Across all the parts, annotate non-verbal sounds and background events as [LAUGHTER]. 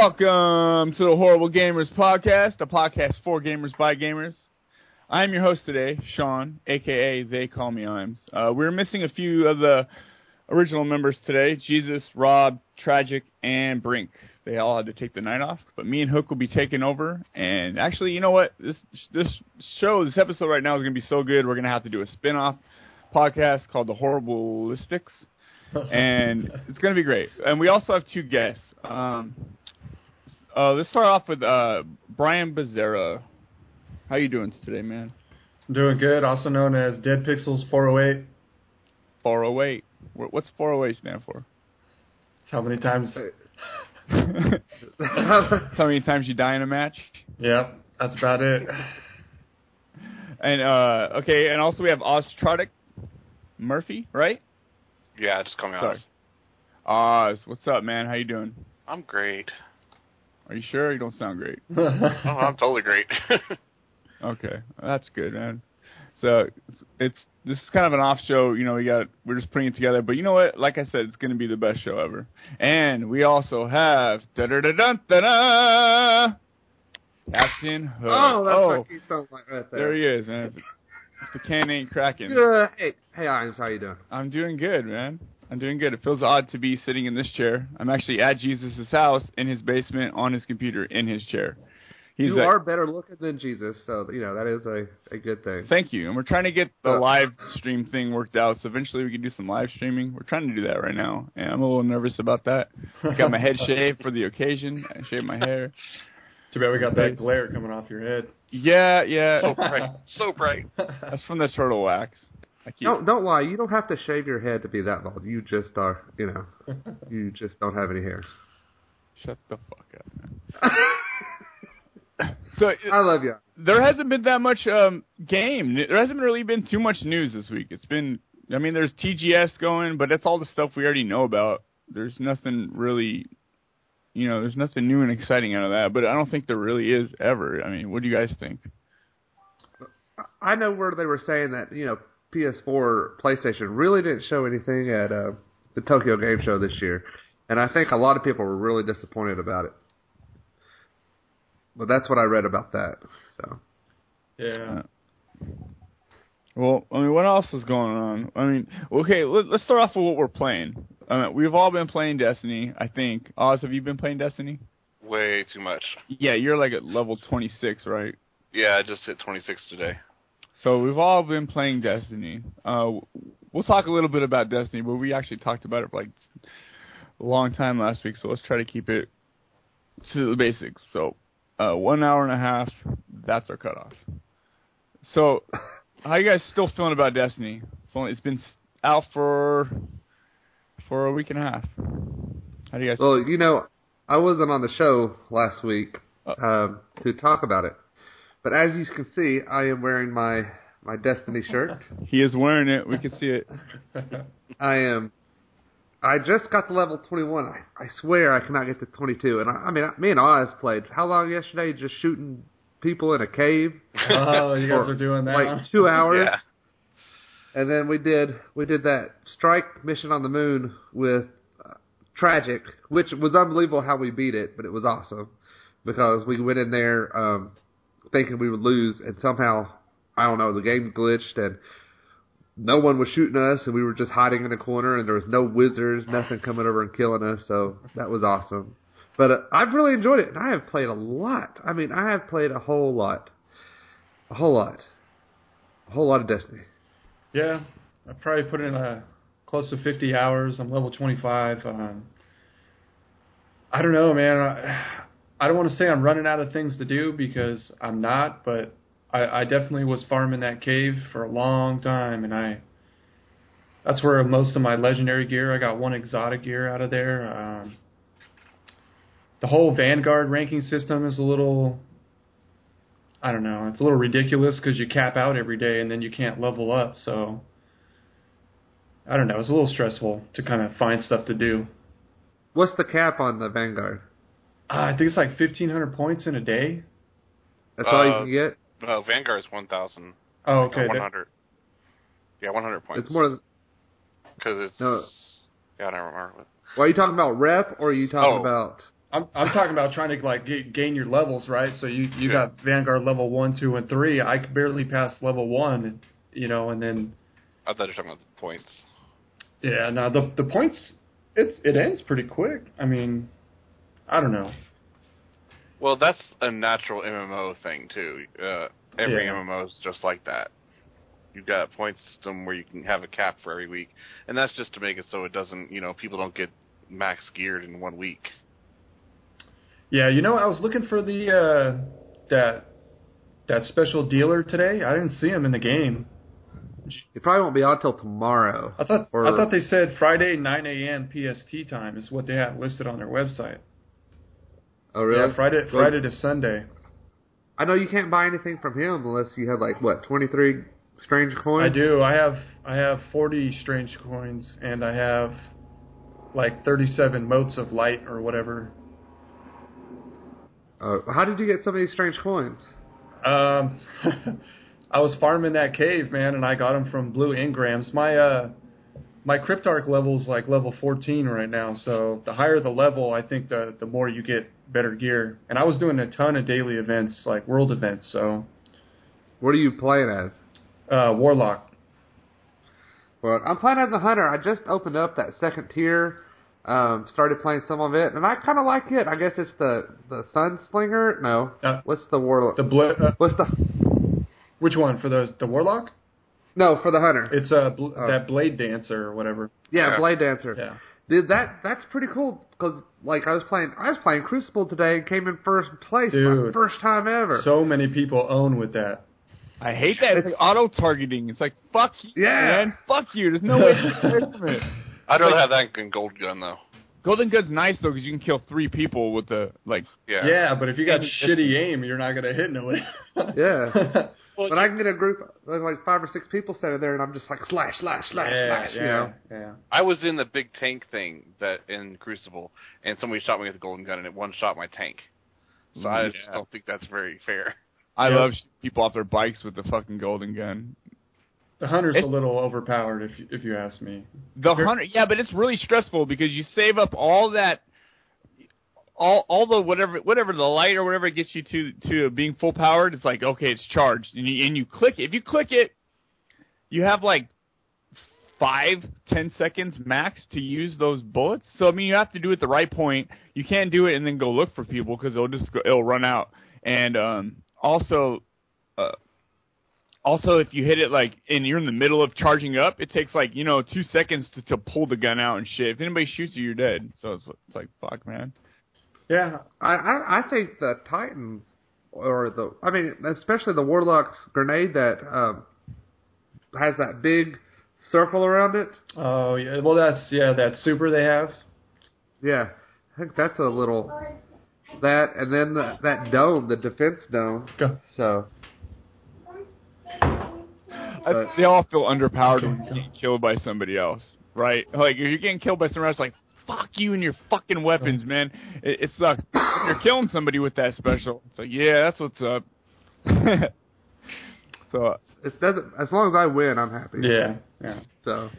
Welcome to the Horrible Gamers Podcast, a podcast for gamers by gamers. I'm your host today, Sean, aka They Call Me Imes. Uh, we're missing a few of the original members today: Jesus, Rob, Tragic, and Brink. They all had to take the night off, but me and Hook will be taking over. And actually, you know what? This this show, this episode right now is going to be so good. We're going to have to do a spin-off podcast called The Horriblistics, [LAUGHS] and it's going to be great. And we also have two guests. Um, uh, let's start off with uh, Brian Becerra. How you doing today, man? I'm doing good, also known as Dead Pixels 408. 408. What's 408 stand for? That's how many times. [LAUGHS] How many times you die in a match? Yep, that's about it. And uh, okay, and also we have Ostrodic Murphy, right? Yeah, just call me Sorry. Oz. Oz, what's up, man? How you doing? I'm great. Are you sure? You don't sound great. [LAUGHS] Oh, I'm totally great. [LAUGHS] Okay, that's good, man. So it's, it's this is kind of an off show. You know, we got we're just putting it together. But you know what? Like I said, it's going to be the best show ever. And we also have da da da da da da Captain Hook. Oh, that's oh, what he sounds like right there there. he is, man. If the can ain't cracking. Yeah, hey, hey, Irons, how you doing? I'm doing good, man. I'm doing good. It feels odd to be sitting in this chair. I'm actually at Jesus' house in his basement on his computer in his chair. He's you like, are better looking than Jesus, so you know that is a, a good thing. Thank you. And we're trying to get the Uh, live stream thing worked out. So eventually we can do some live streaming. We're trying to do that right now. And I'm a little nervous about that. I [LAUGHS] got my head shaved for the occasion. I shaved my hair. Too bad we got that glare coming off your head. Yeah, yeah. so yeah. bright. So bright. That's from the turtle wax. Don't don't lie. You don't have to shave your head to be that bald. You just are. You know, [LAUGHS] you just don't have any hair. Shut the fuck up, [LAUGHS] so I love you. there hasn't been that much um game. There hasn't really been too much news this week. It's been I mean there's TGS going, but that's all the stuff we already know about. There's nothing really you know, there's nothing new and exciting out of that, but I don't think there really is ever. I mean, what do you guys think? I know where they were saying that you know PS4, PlayStation really didn't show anything at uh, the Tokyo Game Show this year, and I think a lot of people were really disappointed about it. But that's what I read about that. So Yeah. Well, I mean, what else is going on? I mean, okay, let, let's start off with what we're playing. Uh, we've all been playing Destiny, I think. Oz, have you been playing Destiny? Way too much. Yeah, you're like at level 26, right? Yeah, I just hit 26 today. So we've all been playing Destiny. Uh, we'll talk a little bit about Destiny, but we actually talked about it for like a long time last week. So let's try to keep it to the basics. So uh, one hour and a half. That's our cutoff. So how you guys still feeling about Destiny? It's only it's been out for for a week and a half. How do you guys? Well, you know, I wasn't on the show last week um, to talk about it, but as you can see, I am wearing my my Destiny shirt. [LAUGHS] he is wearing it. We can see it. [LAUGHS] I am. I just got to level 21. I, I swear I cannot get to 22. And I, I mean, I, me and Oz played how long yesterday? Just shooting people in a cave, Oh, you guys are doing that? like two hours. Yeah. And then we did we did that strike mission on the moon with uh, tragic, which was unbelievable how we beat it, but it was awesome because we went in there um, thinking we would lose, and somehow I don't know the game glitched and no one was shooting us, and we were just hiding in a corner, and there was no wizards, nothing coming over and killing us. So that was awesome. But uh, I've really enjoyed it, and I have played a lot. I mean, I have played a whole lot, a whole lot, a whole lot of Destiny. Yeah, I probably put in uh, close to 50 hours. I'm level 25. Um, I don't know, man. I, I don't want to say I'm running out of things to do because I'm not, but I, I definitely was farming that cave for a long time, and I that's where most of my legendary gear. I got one exotic gear out of there. Um, the whole Vanguard ranking system is a little I don't know. It's a little ridiculous because you cap out every day and then you can't level up. So I don't know. It's a little stressful to kind of find stuff to do. What's the cap on the Vanguard? Uh, I think it's like fifteen hundred points in a day. That's all you Uh, can get. No, Vanguard's 1,000. Oh, okay. 100. Yeah, 100 points. It's more. than- Because it's. No. Yeah, I don't remember. What, Well, are you talking about rep or are you talking Oh. about? I'm I'm talking about trying to like get, gain your levels, right? So you you Yeah. got Vanguard level one, two, and three. I could barely pass level one, you know, and then I thought you were talking about the points. yeah, no, the the points it's it ends pretty quick. I mean, I don't know. Well, that's a natural MMO thing too. Uh, every Yeah. MMO is just like that. You've got a point system where you can have a cap for every week, and that's just to make it so it doesn't, you know, people don't get max geared in one week. Yeah, you know, I was looking for the uh that that special dealer today. I didn't see him in the game. It probably won't be on till tomorrow. I thought Or- I thought they said Friday 9 a.m. PST time is what they have listed on their website. Oh, really? Yeah, Friday Friday to Sunday. I know you can't buy anything from him unless you have like what twenty three strange coins. I do. I have I have 40 strange coins and I have like 37 motes of light or whatever. Uh, how did you get so many strange coins? Um, [LAUGHS] I was farming that cave, man, and I got them from blue engrams. My uh, my cryptarch level's like level 14 right now, so the higher the level, I think the the more you get better gear. And I was doing a ton of daily events, like world events, so What are you playing as? uh, warlock. Well, I'm playing as a hunter. I just opened up that second tier. Um, started playing some of it, and I kind of like it. I guess it's the the Sunslinger. No, Uh, what's the warlock? The bl- uh, what's the? which one for the the warlock? No, for the hunter. It's uh, bl- Oh. that blade dancer or whatever. yeah, Yeah. Blade Dancer. Yeah. Dude, that that's pretty cool because like I was playing, I was playing Crucible today and came in first place, my first time ever. So many people own with that. I hate that. It's like auto targeting. It's like fuck you, Yeah. man. Fuck you. There's no way to get away from it. I don't Like- have that in Gold Gun though. Golden Gun's nice though because you can kill three people with the like. Yeah. Yeah, but if you got shitty aim, you're not gonna hit nobody. Yeah. [LAUGHS] Well, But I can get a group of like five or six people standing there, and I'm just like slash, slash, slash, yeah, slash. yeah, You know. yeah. I was in the big tank thing that in Crucible, and somebody shot me with a golden gun, and it one shot my tank. So I Mm, just don't think that's very fair. I Yeah. love people off their bikes with the fucking Golden Gun. The hunter's It's- a little overpowered, if you, if you ask me. The hunter, yeah, but it's really stressful because you save up all that, all all the whatever whatever the light or whatever gets you to to being full powered. It's like okay, it's charged, and you and you click it. If you click it, you have like five ten seconds max to use those bullets. So I mean, you have to do it at the right point. You can't do it and then go look for people because it'll just go, it'll run out. And um, also, uh, also if you hit it like and you're in the middle of charging up, it takes like you know two seconds to, to pull the gun out and shit. If anybody shoots you, you're dead. So it's it's like fuck, man. Yeah, I, I I think the Titans or the I mean especially the Warlock's grenade that um, has that big circle around it. Oh yeah. Well, that's yeah. That super they have. Yeah, I think that's a little that and then the, that dome, the defense dome. Go. So I, But- they all feel underpowered when you get killed by somebody else, right? Like if you're getting killed by somebody else, like fuck you and your fucking weapons, man. It, it sucks. [CLEARS THROAT] If you're killing somebody with that special, it's like yeah, that's what's up. [LAUGHS] so it doesn't. As long as I win, I'm happy. Yeah, yeah. So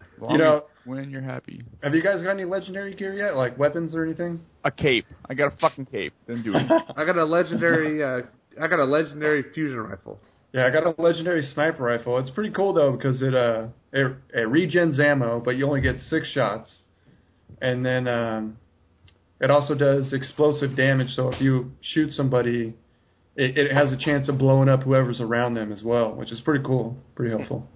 as long know- as when you're happy. Have you guys got any legendary gear yet? Like weapons or anything? A cape. I got a fucking cape. Then do it. [LAUGHS] I got a legendary. uh, I got a legendary fusion rifle. Yeah, I got a legendary sniper rifle. It's pretty cool though because it uh it, it regens ammo, but you only get six shots, and then um, it also does explosive damage. So if you shoot somebody, it, it has a chance of blowing up whoever's around them as well, which is pretty cool, pretty helpful.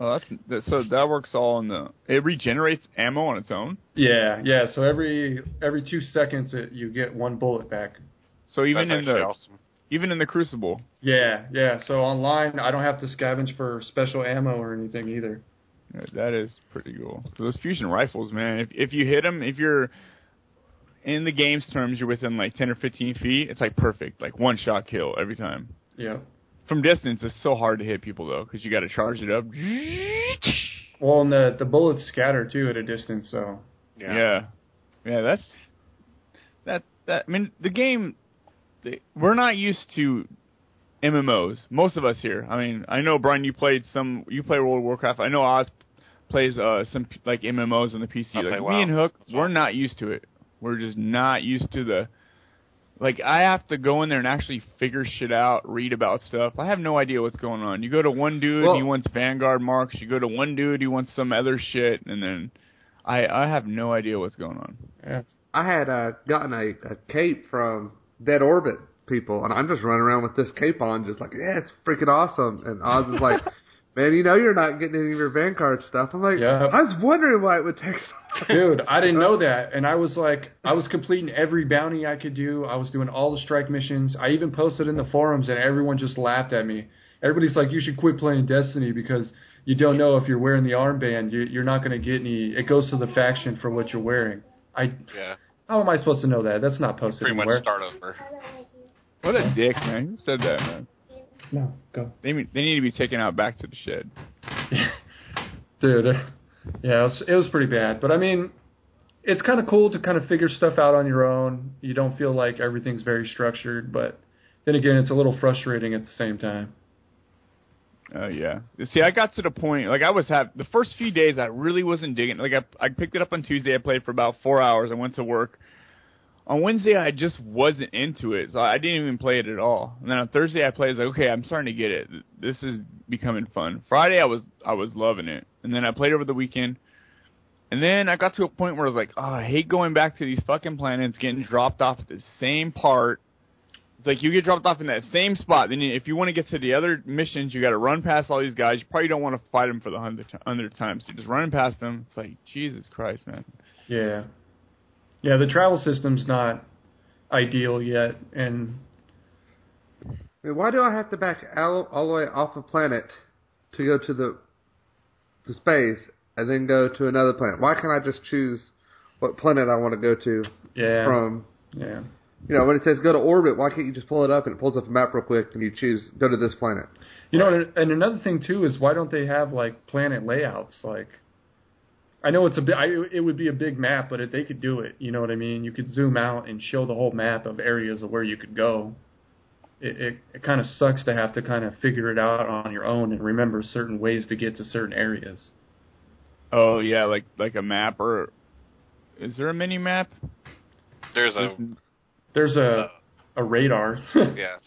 Oh, that's so that works all in the. It regenerates ammo on its own. Yeah, yeah. So every every two seconds, it, you get one bullet back. So even that's in the awesome. Even in the Crucible. Yeah, yeah. So online, I don't have to scavenge for special ammo or anything either. Yeah, That is pretty cool. So those fusion rifles, man. If if you hit them, if you're in the game's terms, you're within like ten or fifteen feet. It's like perfect, like one shot kill every time. Yeah. From distance, it's so hard to hit people though, because you got to charge it up. [LAUGHS] Well, and the the bullets scatter too at a distance. So Yeah. Yeah, yeah. That's that. That I mean, the game. The, we're not used to MMOs. Most of us here. I mean, I know Brian. You played some. You play World of Warcraft. I know Oz plays uh some like MMOs on the PC. I like play me and Hook, as we're not used to it. We're just not used to the like I have to go in there and actually figure shit out, read about stuff. I have no idea what's going on. You go to one dude, Well- he wants Vanguard marks. You go to one dude, he wants some other shit, and then I I have no idea what's going on. Yeah. I had uh, gotten a, a cape from Dead Orbit people, and I'm just running around with this cape on, just like, yeah, it's freaking awesome. And Oz is like, [LAUGHS] man, you know you're not getting any of your Vanguard stuff. I'm like, Yep. I was wondering why it would take so long. Dude, I didn't know [LAUGHS] that, and I was like, I was completing every bounty I could do. I was doing all the strike missions. I even posted in the forums, and everyone just laughed at me. Everybody's like, you should quit playing Destiny because you don't know if you're wearing the armband, you, you're not going to get any. It goes to the faction for what you're wearing. I Yeah, how am I supposed to know that? That's not posted pretty anywhere. much start over. What a dick, man! Who said that, man? No, go. They need- they need to be taken out back to the shed. [LAUGHS] Dude, uh, yeah, it was, it was pretty bad. But I mean, it's kind of cool to kind of figure stuff out on your own. You don't feel like everything's very structured, but then again, it's a little frustrating at the same time. Oh yeah. See, I got to the point like I was have the first few days I really wasn't digging. Like I I picked it up on Tuesday. I played for about four hours. I went to work. On Wednesday, I just wasn't into it, so I didn't even play it at all. And then on Thursday, I played. I was like, okay, I'm starting to get it. This is becoming fun. Friday, I was I was loving it, and then I played over the weekend. And then I got to a point where I was like, oh, I hate going back to these fucking planets, getting dropped off at the same part. It's like you get dropped off in that same spot. Then if you want to get to the other missions, you got to run past all these guys. You probably don't want to fight them for the hundredth hundredth time. So you're just running past them. It's like Jesus Christ, man. Yeah. Yeah, the travel system's not ideal yet, and I mean, why do I have to back all, all the way off a planet to go to the to space and then go to another planet? Why can't I just choose what planet I want to go to yeah, from? yeah. You know, when it says go to orbit, why can't you just pull it up and it pulls up a map real quick and you choose go to this planet? You know, and, and another thing too is why don't they have like planet layouts? Like, I know it's a bit, I, it would be a big map, but if they could do it, you know what I mean? You could zoom out and show the whole map of areas of where you could go. It it, it kind of sucks to have to kind of figure it out on your own and remember certain ways to get to certain areas. Oh yeah, like like a map or is there a mini map? There's a There's- There's a a radar. [LAUGHS] yeah.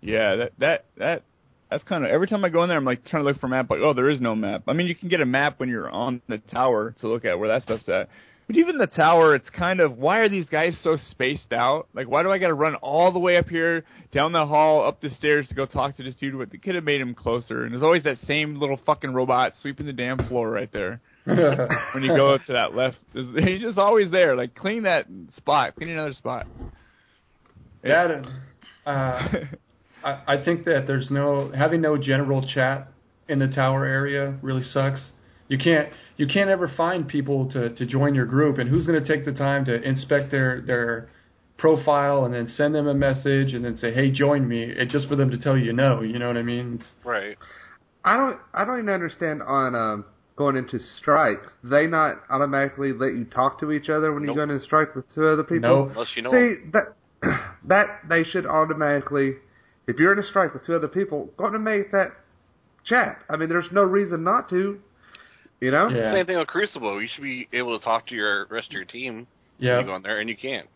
Yeah, that that that that's kind of every time I go in there, I'm like trying to look for a map. Like, oh, there is no map. I mean, you can get a map when you're on the tower to look at where that stuff's at. But even the tower, it's kind of why are these guys so spaced out? Like, why do I got to run all the way up here, down the hall, up the stairs to go talk to this dude? What they could have made him closer. And there's always that same little fucking robot sweeping the damn floor right there. [LAUGHS] When you go up to that left, [LAUGHS] he's just always there. Like, clean that spot, clean another spot. That, uh, I, I think that there's no having no general chat in the tower area really sucks. You can't you can't ever find people to, to join your group, and who's going to take the time to inspect their their profile and then send them a message and then say, "Hey, join me," it, just for them to tell you no. You know what I mean? It's, Right. I don't I don't even understand on um, going into strikes. They not automatically let you talk to each other when Nope. you go into strike with two other people. Nope. Unless you know. See that [CLEARS THROAT] that they should automatically, if you're in a strike with two other people, going to make that chat. I mean, there's no reason not to. You know? Yeah. Same thing with Crucible. You should be able to talk to your rest of your team when yeah. you go in there, and you can't.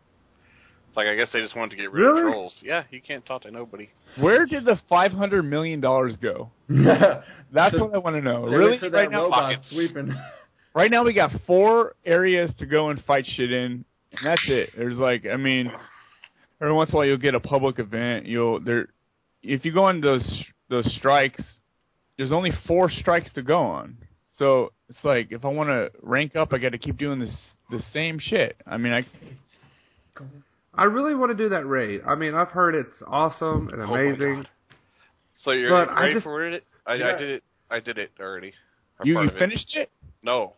It's like I guess they just wanted to get rid Really? of trolls. Yeah, you can't talk to nobody. Where did the five hundred million dollars go? [LAUGHS] That's what I want to know. Really, to right now, pockets. sweeping. [LAUGHS] right now we got four areas to go and fight shit in, and that's it. There's like, I mean, every once in a while you'll get a public event. You'll there, if you go on those those strikes, there's only four strikes to go on. So it's like if I want to rank up, I got to keep doing this the same shit. I mean, I I really want to do that raid. I mean, I've heard it's awesome and Oh amazing. God. So you're But I ready just- for it? I, Yeah. I did it. I did it already. Or you, you of it. finished it. No,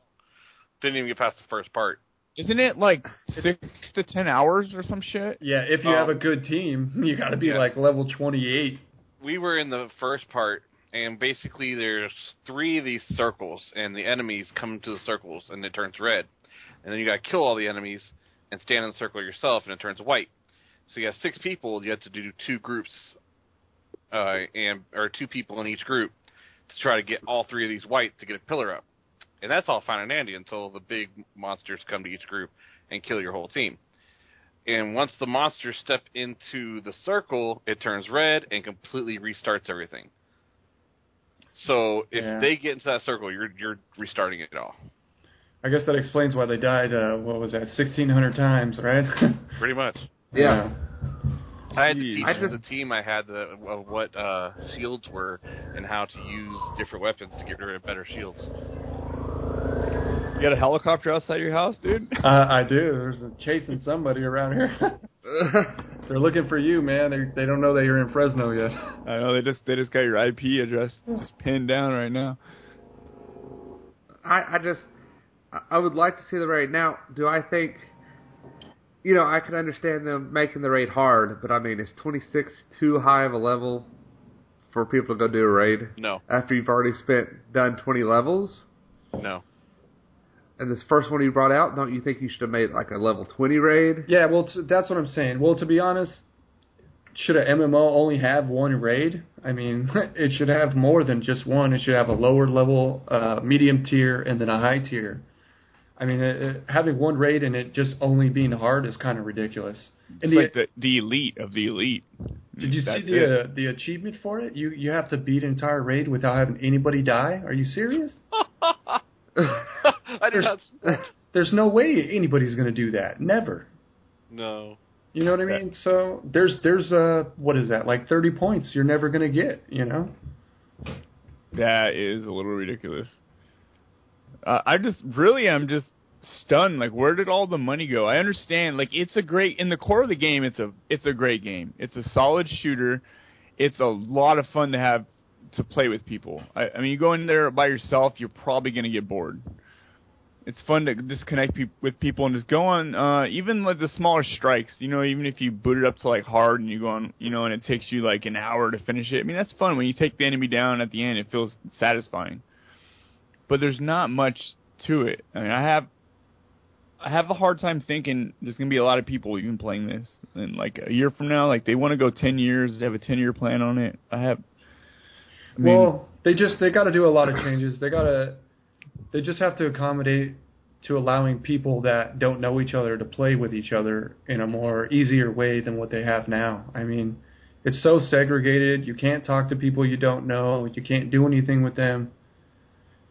didn't even get past the first part. Isn't it like six to ten hours or some shit? yeah, if you have a Um, good team, [LAUGHS] you got to be yeah. like level 28. We were in the first part, and basically there's three of these circles, and the enemies come to the circles, and it turns red. And then you got to kill all the enemies and stand in the circle yourself, and it turns white. So you have six people. You have to do two groups, uh, and or two people in each group to try to get all three of these white to get a pillar up. And that's all fine and dandy until the big monsters come to each group, and kill your whole team. And once the monsters step into the circle, it turns red and completely restarts everything. So if Yeah. they get into that circle, you're you're restarting it all. I guess that explains why they died. Uh, what was that? Sixteen hundred times, right? [LAUGHS] Pretty much. Yeah. I had to teach I the team I had the, of what uh, shields were and how to use different weapons to get rid of better shields. You got a helicopter outside your house, dude? [LAUGHS] uh, I do. There's a chasing somebody around here. [LAUGHS] They're looking for you, man. They they don't know that you're in Fresno yet. I know they just they just got your IP address just pinned down right now. I, I just I- I would like to see the raid. Now, do I think you know, I can understand them making the raid hard, but I mean, is 26 too high of a level for people to go do a raid No, after you've already spent done 20 levels? no. And this first one you brought out, don't you think you should have made like a level 20 raid? Yeah, well, t- that's what I'm saying. Well, to be honest, should a MMO only have one raid? I mean, [LAUGHS] it should have more than just one. It should have a lower level, uh, medium tier, and then a high tier. I mean, it, it, having one raid and it just only being hard is kind of ridiculous. It's the, like the the elite of the elite. did you see That's it. the uh, the achievement for it? You you have to beat an entire raid without having anybody die. Are you serious? [LAUGHS] I did not. [LAUGHS] There's no way anybody's going to do that. Never. No. You know what I mean? So there's there's uh what is that like 30 points you're never gonna get. You know? That is a little ridiculous. Uh, I just really am just stunned. Like, where did all the money go? I understand. Like, it's a great in the core of the game. It's a it's a great game. It's a solid shooter. It's a lot of fun to have to play with people. I, I mean, you go in there by yourself, you're probably gonna get bored. It's fun to just connect pe- with people and just go on. Uh, even like the smaller strikes, you know, even if you boot it up to like hard and you go on, you know, and it takes you like an hour to finish it. I mean, that's fun when you take the enemy down at the end. It feels satisfying. But there's not much to it. I mean, I have, I have a hard time thinking there's gonna be a lot of people even playing this. And like a year from now, like they want to go ten years, have a ten year plan on it. I have. I mean, well, they just they got to do a lot of changes. They got to they just have to accommodate to allowing people that don't know each other to play with each other in a more easier way than what they have now. I mean, it's so segregated. You can't talk to people you don't know. You can't do anything with them.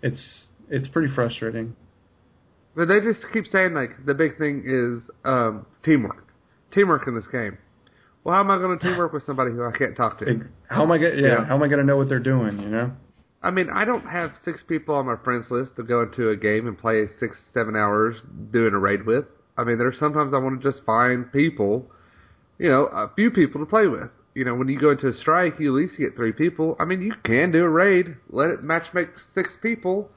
It's it's pretty frustrating. But they just keep saying like the big thing is um, teamwork, teamwork in this game. Well, how am I going [LAUGHS] to teamwork with somebody who I can't talk to? How am I gonna yeah, Yeah. how am I gonna know what they're doing, you know? I mean, I don't have six people on my friends list to go into a game and play six, seven hours doing a raid with. I mean, there's sometimes I want to just find people, you know, a few people to play with. You know, when you go into a strike, you at least get three people. I mean, you can do a raid, let it match make six people,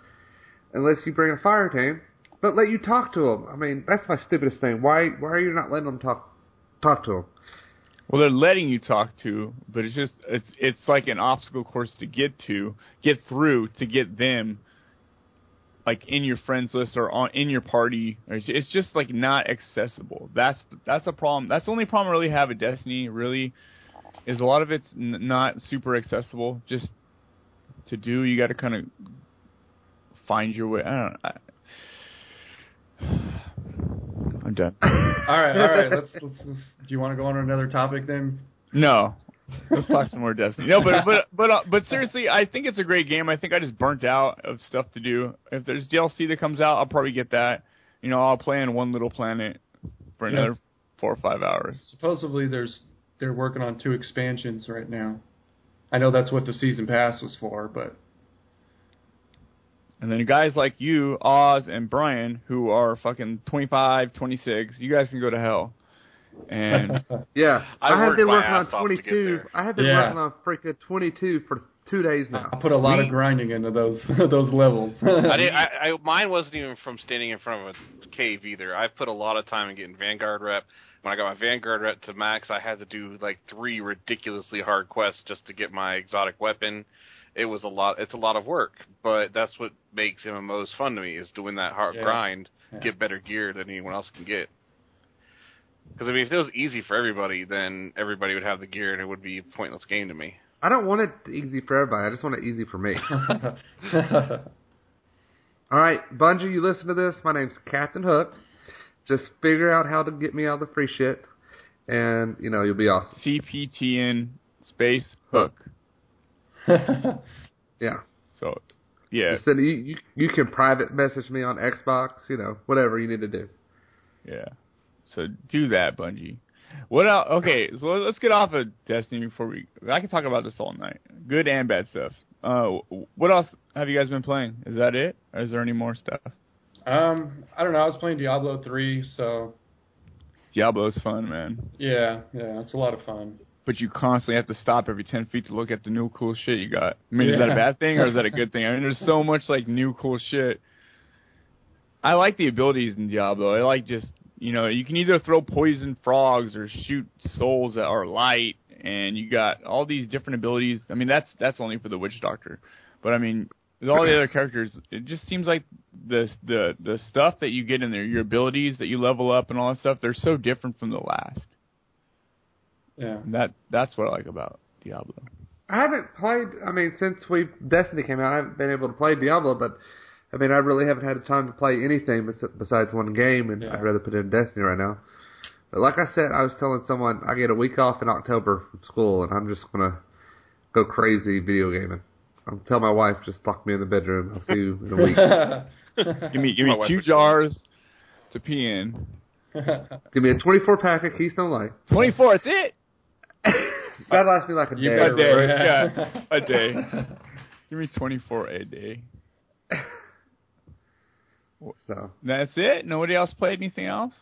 unless you bring a fire team, but let you talk to them. I mean, that's my stupidest thing. Why, why are you not letting them talk, talk to them? Well, they're letting you talk to, but it's just it's it's like an obstacle course to get to, get through to get them, like in your friends list or on in your party. It's just like not accessible. That's that's a problem. That's the only problem I really have with Destiny. Really, is a lot of it's n- not super accessible. Just to do, you got to kind of find your way. I don't. I, [SIGHS] I'm done. All right, all right. Let's, [LAUGHS] let's, let's do you want to go on to another topic then? No. Let's talk some more Destiny. No, but but but uh, but seriously, I think it's a great game. I think I just burnt out of stuff to do. If there's DLC that comes out, I'll probably get that. You know, I'll play on one little planet for Yeah. another four or five hours. Supposedly there's they're working on two expansions right now. I know that's what the season pass was for, but And then guys like you, Oz and Brian, who are fucking 25, 26, you guys can go to hell. And [LAUGHS] Yeah, I I, have been working on ass off to get 22. I have been Yeah. working on freaking 22 for two days now. I put a lot We- of grinding into those [LAUGHS] those levels. I didn't. I, I [LAUGHS] mine wasn't even from standing in front of a cave either. I put a lot of time in getting Vanguard rep. When I got my Vanguard rep to max, I had to do like three ridiculously hard quests just to get my exotic weapon. It was a lot. It's a lot of work, but that's what makes MMOs fun to me is doing that hard Yeah. grind, Yeah. get better gear than anyone else can get. Because I mean, if it was easy for everybody, then everybody would have the gear, and it would be a pointless game to me. I don't want it easy for everybody. I just want it easy for me. [LAUGHS] [LAUGHS] All right, Bungie, you listen to this. My name's Captain Hook. Just figure out how to get me all the free shit, and you know you'll be awesome. CPTN space hook. [LAUGHS] Yeah. So, yeah, Just you, you you can private message me on Xbox. You know whatever you need to do. yeah. So do that, Bungie. What else? Okay, [LAUGHS] so let's get off of Destiny before we. I can talk about this all night. Good and bad stuff. Uh, what else have you guys been playing? Is that it? Or is there any more stuff? Um, I don't know. I was playing Diablo three, so Diablo's fun, man. yeah, yeah, it's a lot of fun. But you constantly have to stop every ten feet to look at the new cool shit you got. I mean, is that a bad thing or is that a good [LAUGHS] thing? I mean, there's so much like new cool shit. I like the abilities in Diablo. I like just you know you can either throw poison frogs or shoot souls that are light, and you got all these different abilities. I mean, that's that's only for the witch doctor, but I mean, with all the other characters, it just seems like the the the stuff that you get in there, your abilities that you level up and all that stuff, they're so different from the last. Yeah. And that that's what I like about Diablo. I haven't played. I mean, since we Destiny came out, I haven't been able to play Diablo. But I mean, I really haven't had the time to play anything bes- besides one game, and Yeah. I'd rather put in Destiny right now. But like I said, I was telling someone I get a week off in October from school, and I'm just gonna go crazy video gaming. I'm tell my wife just lock me in the bedroom. I'll see you in a week. [LAUGHS] Give me give me wife two jars to pee in. [LAUGHS] Give me a 24 pack of Keystone Light. Twenty four, that's it. [LAUGHS] That lasts me like a You day. A day, right. yeah, a day. Give me twenty four a day. So That's it. Nobody else played anything else.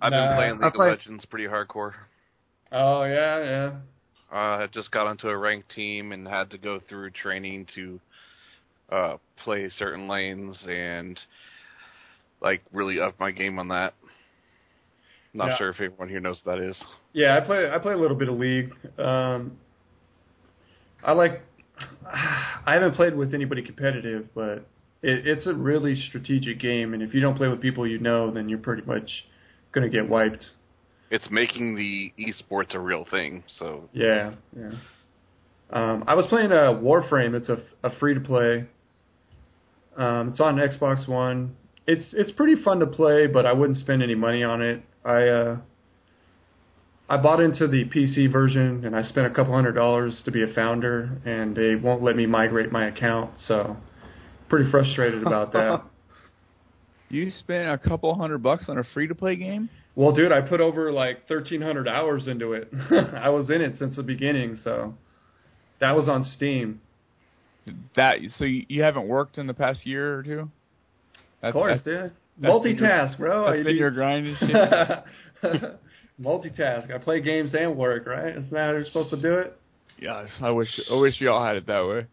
I've Nah, been playing League I of played- Legends pretty hardcore. oh yeah, yeah. Uh, I just got onto a ranked team and had to go through training to uh, play certain lanes and like really up my game on that. Not Yeah. sure if everyone here knows what that is. Yeah, I play I play a little bit of League. Um, I like. I haven't played with anybody competitive, but it, it's a really strategic game, and if you don't play with people you know, then you're pretty much gonna get wiped. It's making the esports a real thing. So Yeah, yeah. Um, I was playing a Warframe. It's a, a free to play. Um, it's on Xbox One. It's it's pretty fun to play, but I wouldn't spend any money on it. I uh, I bought into the PC version and I spent a couple hundred dollars to be a founder, and they won't let me migrate my account. So pretty frustrated about that. [LAUGHS] You spent a couple hundred bucks on a free to play game. Well, dude, I put over like thirteen hundred hours into it. [LAUGHS] I was in it since the beginning, so that was on Steam. That so you, you haven't worked in the past year or two. That's, Of course, that's, dude. that's been your- Multitask, bro. that's I been your grind and shit. [LAUGHS] Multitask. I play games and work, right? Isn't that how you're supposed to do it? yes, I wish I wish y'all had it that way.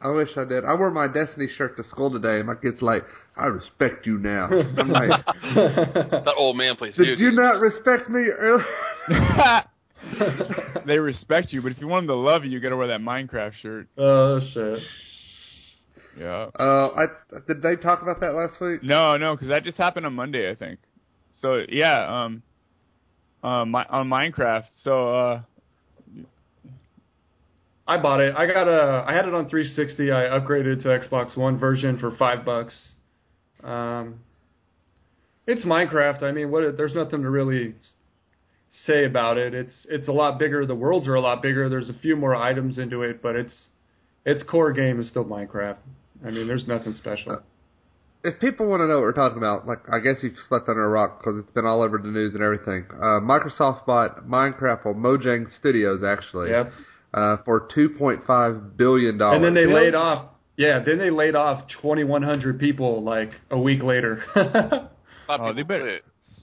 I wish I did. I wore my Destiny shirt to school today, and my kid's like, "I respect you now." [LAUGHS] I'm like, that old man plays video "Did you not respect me earlier?" [LAUGHS] they respect you, but if you want them to love you, you got to wear that Minecraft shirt. oh shit. Yeah. Uh, I did they talk about that last week? No, no, because that just happened on Monday, I think. So yeah, um, uh, my, on Minecraft. So uh, I bought it. I got a. I had it on 360. I upgraded to Xbox One version for five bucks. Um, it's Minecraft. I mean, what? There's nothing to really say about it. It's it's a lot bigger. The worlds are a lot bigger. There's a few more items into it, but it's its core game is still Minecraft. I mean, there's nothing special. If people want to know what we're talking about, like I guess you've slept under a rock because it's been all over the news and everything. Uh, Microsoft bought Minecraft or Mojang Studios actually Yep. Uh, for two point five billion dollars. And then they laid off. Yeah, then they laid off 2,100 people like a week later. A lot of oh, they better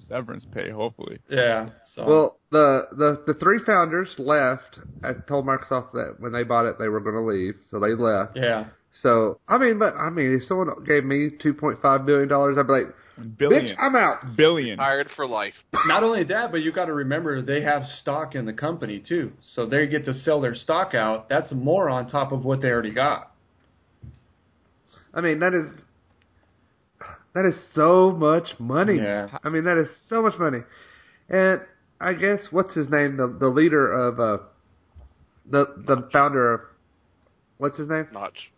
severance pay, hopefully. yeah. So. Well, the, the the three founders left. I told Microsoft that when they bought it, they were going to leave, so they left. yeah. So I mean, but I mean, if someone gave me two point five billion dollars, I'd be like, Billion. "Bitch, I'm out." Billion. hired for life. Not only that, but you got to remember they have stock in the company too, so they get to sell their stock out. That's more on top of what they already got. I mean, that is that is so much money. Yeah. I mean, that is so much money. And I guess what's his name, the the leader of uh the the founder of what's his name? Notch.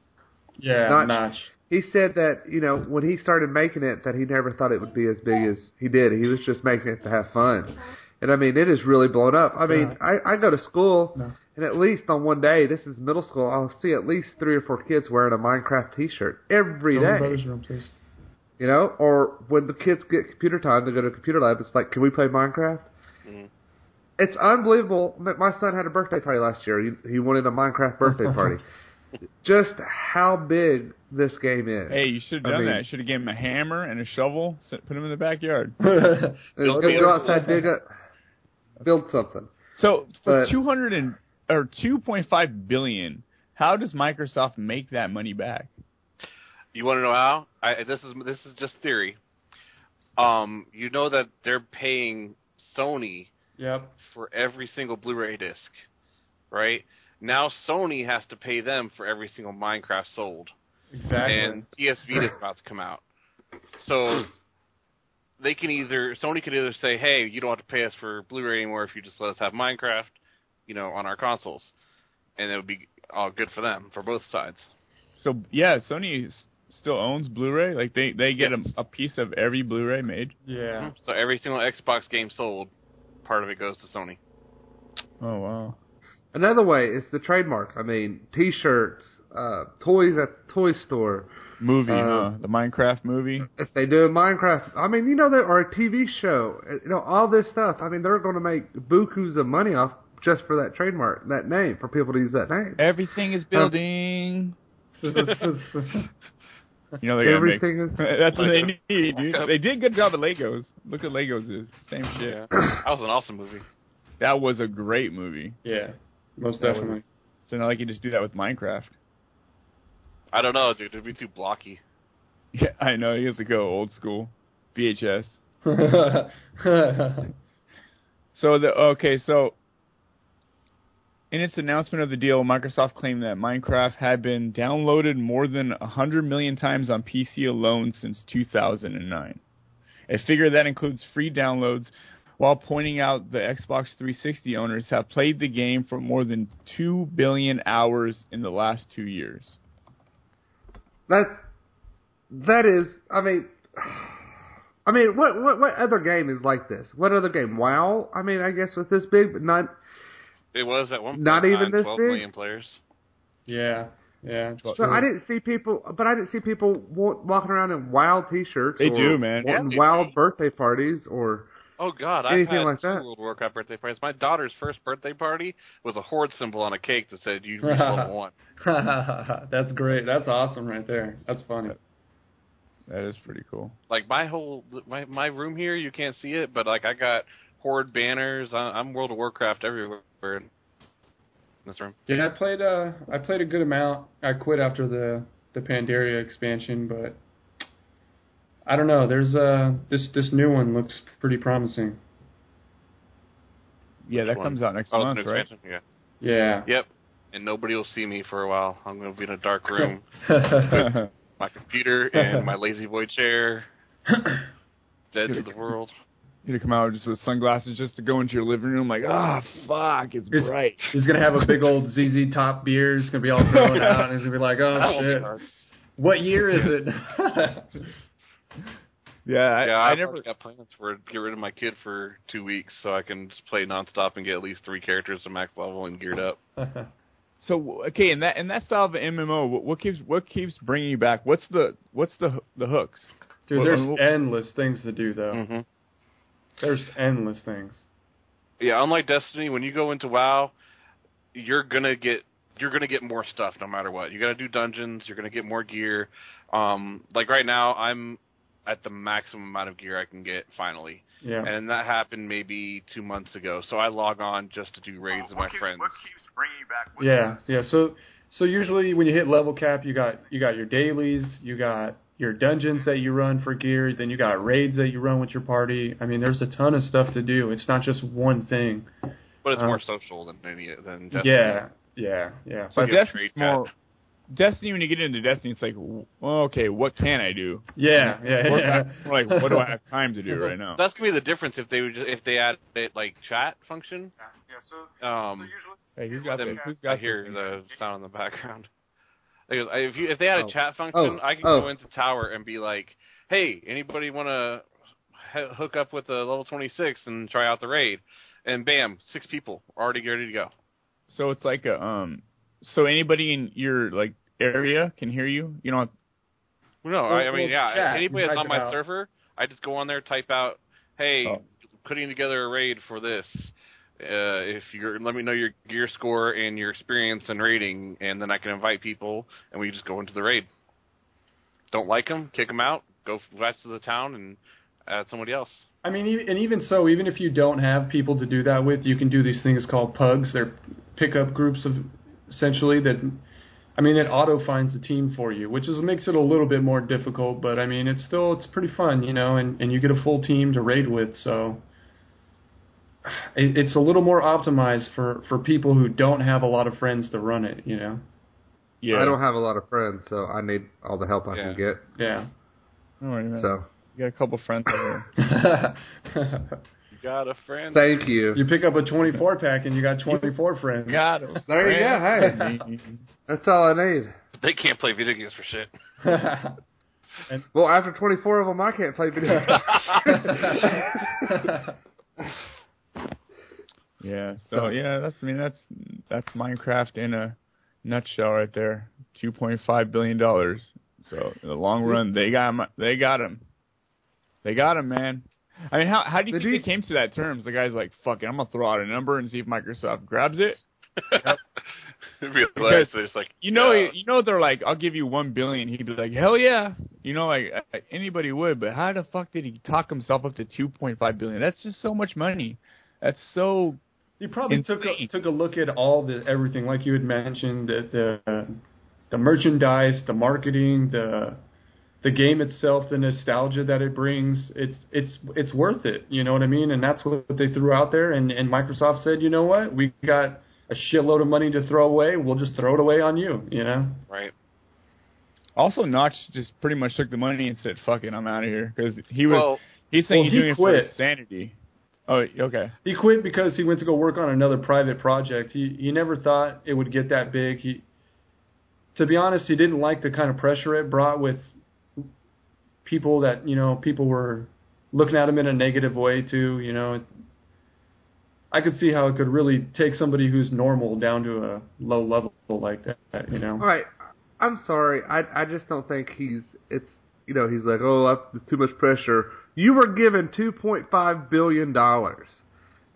Yeah, Notch. Notch. He said that you know when he started making it, that he never thought it would be as big as he did. He was just making it to have fun, and I mean it is really blown up. I mean I, I go to school, No. and at least on one day, this is middle school, I'll see at least three or four kids wearing a Minecraft T-shirt every Go in day. brother's room, please. You know, or when the kids get computer time, they go to computer lab. It's like, can we play Minecraft? Mhm. It's unbelievable. My my son had a birthday party last year. He, he wanted a Minecraft birthday [LAUGHS] party. Just how big this game is. Hey, you should have I done mean- that. Should have given him a hammer and a shovel. Put him in the backyard. [LAUGHS] Build go, go outside, dig up, build something. So for But- two hundred and or two point five billion, how does Microsoft make that money back? You want to know how? I, this is this is just theory. Um, you know that they're paying Sony Yep. for every single Blu-ray disc, right? Now Sony has to pay them for every single Minecraft sold, Exactly. and PS Vita is about to come out, so they can either Sony can either say, "Hey, you don't have to pay us for Blu-ray anymore if you just let us have Minecraft, you know, on our consoles," and it would be all good for them for both sides. So yeah, Sony still owns Blu-ray. Like they they get Yes. a, a piece of every Blu-ray made. yeah. Mm-hmm. So every single Xbox game sold, part of it goes to Sony. Oh wow. Another way is the trademark. I mean, T-shirts, uh, toys at the toy store. Movie, Uh, huh? The Minecraft movie. If they do a Minecraft, I mean, you know, there or a TV show. uh, You know, all this stuff. I mean, they're going to make bukus of money off just for that trademark, that name, for people to use that name. Everything is building. [LAUGHS] You know they gotta Everything make, is- [LAUGHS] That's what they need, dude. They did a good job at Legos. Look at Legos is same shit. Yeah, that was an awesome movie. That was a great movie. yeah. Most definitely. So now they can just do that with Minecraft. I don't know, dude. It'd be too blocky. [LAUGHS] Yeah, I know. You have to go old school, VHS. [LAUGHS] So the okay, so in its announcement of the deal, Microsoft claimed that Minecraft had been downloaded more than 100 million times on PC alone since 2009. A figure that includes free downloads, while pointing out the Xbox 360 owners have played the game for more than 2 billion hours in the last 2 years. That that is. I mean, I mean, what what what other game is like this? What other game? WoW. I mean, I guess with this big, but not. It was at one Not even this 12 big? million players. yeah. Yeah. it's So So. I didn't see people, but I didn't see people walking around in WoW T-shirts. They or do, man. wanting Yeah, they WoW do. birthday parties or. Oh God, I've had like two that. World of Warcraft birthday parties. My daughter's first birthday party was a horde symbol on a cake that said "You reach level one." [LAUGHS] That's great. That's awesome right there. That's funny. That is pretty cool. Like my whole my my room here, you can't see it, but like I got horde banners. I, I'm World of Warcraft everywhere in this room. Yeah, I played. Uh, I played a good amount. I quit after the the Pandaria expansion, but I don't know. There's uh this this new one looks pretty promising. Yeah, that Which comes out next Oh, month, right? expansion? Yeah. Yeah. Yep. And nobody will see me for a while. I'm going to be in a dark [LAUGHS] room, with my computer and my lazy boy chair, [COUGHS] dead to the world. You to come out just with sunglasses just to go into your living room, like, ah, fuck, it's It's- bright. He's gonna have a big old [LAUGHS] ZZ Top beard. It's gonna be all thrown [LAUGHS] out, and he's gonna be like, "Oh That shit, what year is it?" Yeah, I, yeah, I I've never. got plans for get rid of my kid for two weeks so I can just play nonstop and get at least three characters to max level and geared up. [LAUGHS] So okay, in that in that style of MMO, what, what keeps what keeps bringing you back? What's the what's the the hooks? Dude, Well, there's well- endless things to do though. Mm-hmm. There's endless things. Yeah, unlike Destiny, when you go into WoW, you're gonna get you're gonna get more stuff no matter what. You got to do dungeons. You're gonna get more gear. Um, like right now, I'm at the maximum amount of gear I can get finally, Yeah. and that happened maybe two months ago. So I log on just to do raids with my friends. What keeps bringing you back? What Yeah, yeah. So so usually when you hit level cap, you got you got your dailies, you got your dungeons that you run for gear, then you got raids that you run with your party. I mean, there's a ton of stuff to do. It's not just one thing. But it's Uh, more social than any than Destiny. Yeah, yeah, yeah. So Like a Destiny's trade more. Destiny, when you get into Destiny, it's like, well, okay, what can I do? Yeah, yeah, What- yeah. it's like, what do I have time to do right now? That's gonna be the difference if they would just, if they add it like chat function. Yeah, so, so Um, usually Hey, who's got then this? Who's I got hear the sound in the background. [LAUGHS] Like, if you if they had a Oh. chat function, Oh. I could Oh. go into tower and be like, "Hey, anybody want to h- hook up with a level 26 and try out the raid?" And bam, six people already ready to go. So it's like a um. So anybody in your like area can hear you. You know. Well, no, Well, I, I well, mean, it's yeah. chat. Anybody that's on my out. server, I just go on there, type out, "Hey, Oh. putting together a raid for this." Uh, if you're, let me know your gear score and your experience and rating, and then I can invite people, and we just go into the raid. Don't like them, kick them out. Go back to the town and add somebody else. I mean, and even so, even if you don't have people to do that with, you can do these things called pugs. They're pickup groups of essentially that. I mean, it auto finds the team for you, which is makes it a little bit more difficult. But I mean, it's still it's pretty fun, you know, and and you get a full team to raid with. So it, it's a little more optimized for for people who don't have a lot of friends to run it, you know. Yeah. I don't have a lot of friends, so I need all the help I Yeah. can get. Yeah. Don't man. So You got a couple friends over there. [LAUGHS] You got a friend. thank you. you pick up a 24 pack and you got 24 friends. Got him. There you go. Hey, that's all I need. They can't play video games for shit. [LAUGHS] Well, after 24 of them, I can't play video games. [LAUGHS] Yeah. So yeah, that's I mean that's that's Minecraft in a nutshell right there. Two point five billion dollars. So in the long run, they got him. They got him. They got him, man. I mean, how how do you Did think you- they came to that terms? The guy's like, "Fuck it, I'm gonna throw out a number and see if Microsoft grabs it." [LAUGHS] Realize [LAUGHS] it's like You know, yeah. you know, they're like, "I'll give you one billion. He'd be like, "Hell yeah!" You know, like uh, anybody would. But how the fuck did he talk himself up to two point five billion? That's just so much money. That's so You probably took a, Insane. took a look at all the everything, like you had mentioned, the the, the merchandise, the marketing, the the game itself, the nostalgia that it brings. It's it's it's worth it. You know what I mean? And that's what they threw out there. And and Microsoft said, you know what? We got a shitload of money to throw away. We'll just throw it away on you. You know? right. Also, Notch just pretty much took the money and said, "Fuck it, I'm out of here." Because he was Well, he's saying well, he's he doing it for quit. his sanity. Oh, okay. He quit because he went to go work on another private project. He he never thought it would get that big. He to be honest, he didn't like the kind of pressure it brought with people that, you know, people were looking at him in a negative way too, you know. I could see how it could really take somebody who's normal down to a low level like that, you know. All right, I'm sorry. I I just don't think he's. It's you know he's like oh I- there's too much pressure. You were given 2.5 billion dollars.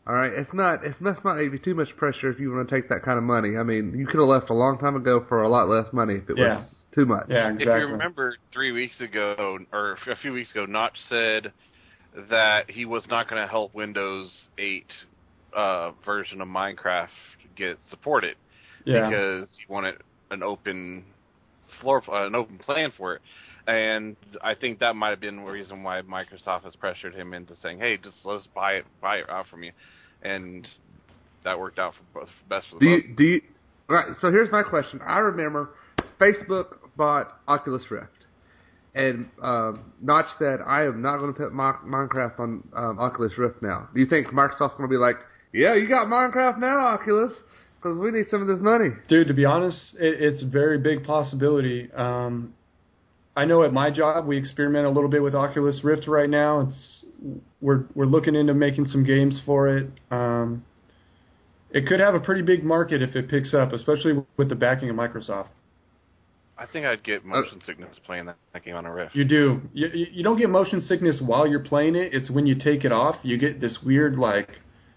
All right, it's not. It's that's not maybe too much pressure if you want to take that kind of money. I mean, you could have left a long time ago for a lot less money if it Yeah. was too much. Yeah, If you remember three weeks ago, or a few weeks ago, Notch said that he was not going to help Windows 8 uh, version of Minecraft get supported yeah. because he wanted an open floor, uh, an open plan for it. And I think that might have been the reason why Microsoft has pressured him into saying, "Hey, just let us buy it, buy it out from you," and that worked out for both, best for the Do both. you do you? All right. So here's my question. I remember Facebook bought Oculus Rift, and um, Notch said, "I am not going to put Mi- Minecraft on um, Oculus Rift now." Do you think Microsoft's going to be like, "Yeah, you got Minecraft now, Oculus, because we need some of this money"? Dude, to be honest, it, it's a very big possibility. Um, I know at my job we experiment a little bit with Oculus Rift right now. It's we're we're looking into making some games for it. Um, it could have a pretty big market if it picks up, especially with the backing of Microsoft. I think I'd get uh, motion sickness playing that, that game on a Rift. You do. You, you you don't get motion sickness while you're playing it. It's when you take it off, you get this weird like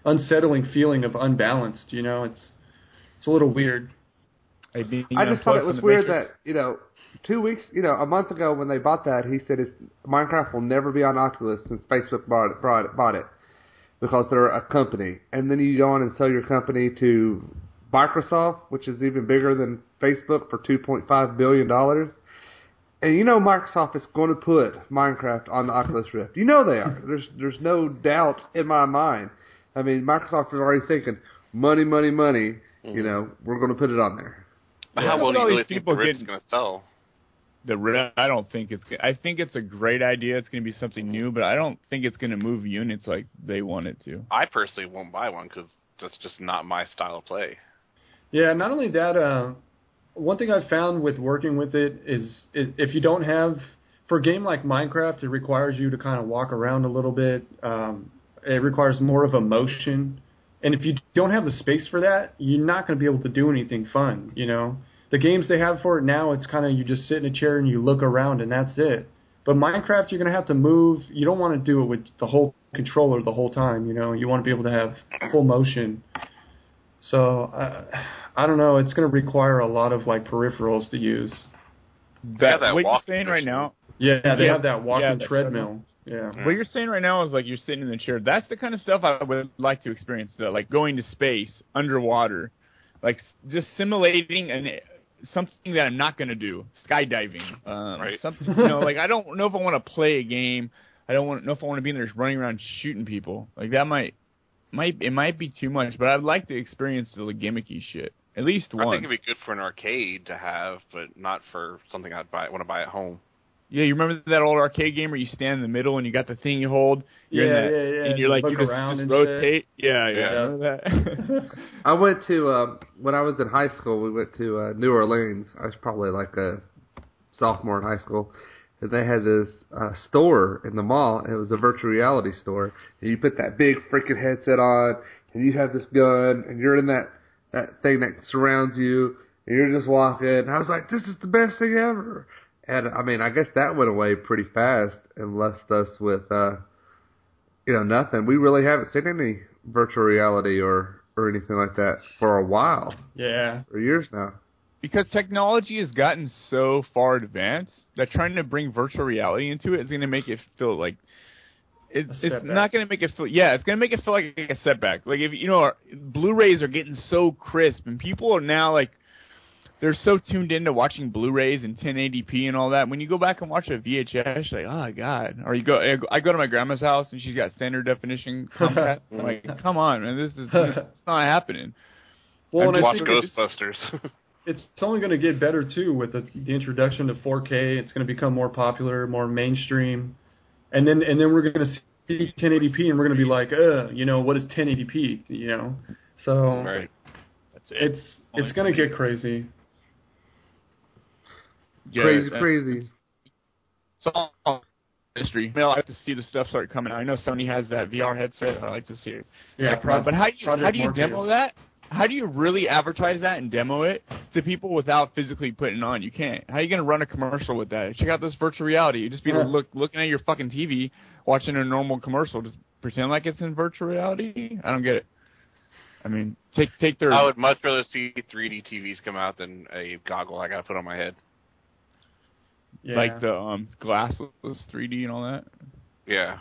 unsettling feeling of unbalanced. You know, it's it's a little weird. Like being I just thought it was weird Matrix. that you know, two weeks, you know, a month ago when they bought that, he said his Minecraft will never be on Oculus since Facebook bought it, bought it, bought it because they're a company. And then you go on and sell your company to Microsoft, which is even bigger than Facebook for two point five billion dollars. And you know Microsoft is going to put Minecraft on the Oculus Rift. You know they are. There's there's no doubt in my mind. I mean, Microsoft is already thinking money, money, money. You mm-hmm. know, we're going to put it on there. But Yeah. how well do you these really think the people Rift's going to sell? the Rift, I don't think it's. I think it's a great idea. It's going to be something new, but I don't think it's going to move units like they want it to. I personally won't buy one because that's just not my style of play. Yeah, not only that, uh, one thing I've found with working with it is if you don't have for a game like Minecraft, it requires you to kind of walk around a little bit. Um, it requires more of a motion, and if you don't have the space for that, you're not going to be able to do anything fun. You know, the games they have for it now, it's kind of you just sit in a chair and you look around, and that's it. But Minecraft, you're going to have to move. You don't want to do it with the whole controller the whole time. You know, you want to be able to have full motion. So uh, I don't know. It's going to require a lot of like peripherals to use. That, that what you're walking saying right now, Yeah, they Yeah, have that walking yeah, that treadmill. Yeah. what you're saying right now is like you're sitting in the chair. That's the kind of stuff I would like to experience. Though, like going to space underwater, like just simulating an something that I'm not going to do, skydiving. Um, Right. Something [LAUGHS] you know, like I don't know if I want to play a game. I don't want know if I want to be in there just running around shooting people. Like that might might it might be too much, but I'd like to experience the gimmicky shit at least once. I think it'd be good for an arcade to have, but not for something I'd buy want to buy at home. Yeah, you remember that old arcade game where you stand in the middle and you got the thing you hold? You're in Yeah, that, yeah, yeah, And you're like, you just, around just and shit. rotate. Yeah, yeah. Yeah. [LAUGHS] I went to uh, when I was in high school. We went to uh, New Orleans. I was probably like a sophomore in high school, and they had this uh, store in the mall. And it was a virtual reality store, and you put that big freaking headset on, and you have this gun, and you're in that that thing that surrounds you, and you're just walking. And I was like, this is the best thing ever. And I mean, I guess that went away pretty fast and left us with, uh, you know, nothing. We really haven't seen any virtual reality or or anything like that for a while, Yeah. for years now. Because technology has gotten so far advanced that trying to bring virtual reality into it is going to make it feel like it, it's setback. not going to make it feel. Yeah, it's going to make it feel like a setback. Like if you know, our, Blu-rays are getting so crisp, and people are now like they're so tuned into watching Blu-rays and 1080p and all that. When you go back and watch a VHS, you're like, oh god. Or you go, I go to my grandma's house and she's got standard definition [LAUGHS] Comcast. I'm like, come on, man, this is it's not happening. Well, I'm and I Watch think it's, Ghostbusters. [LAUGHS] it's only going to get better too with the, the introduction to 4K. It's going to become more popular, more mainstream, and then and then we're going to see 1080p, and we're going to be like, uh, you know, what is 1080p? You know, so right. That's it. it's it's going to get crazy. Yeah, crazy, that- crazy. It's all history. I, mean, I like to see the stuff start coming out. I know Sony has that VR headset. I like to see it. Yeah, Pro- but how do you Project how do you Morpheus. demo that? How do you really advertise that and demo it to people without physically putting on? You can't. How are you going to run a commercial with that? Check out this virtual reality. You just be Yeah. look looking at your fucking TV, watching a normal commercial. Just pretend like it's in virtual reality. I don't get it. I mean, take take their. I would much rather see 3D TVs come out than a goggle I got to put on my head. Yeah. like the um glassless 3D and all that. Yeah.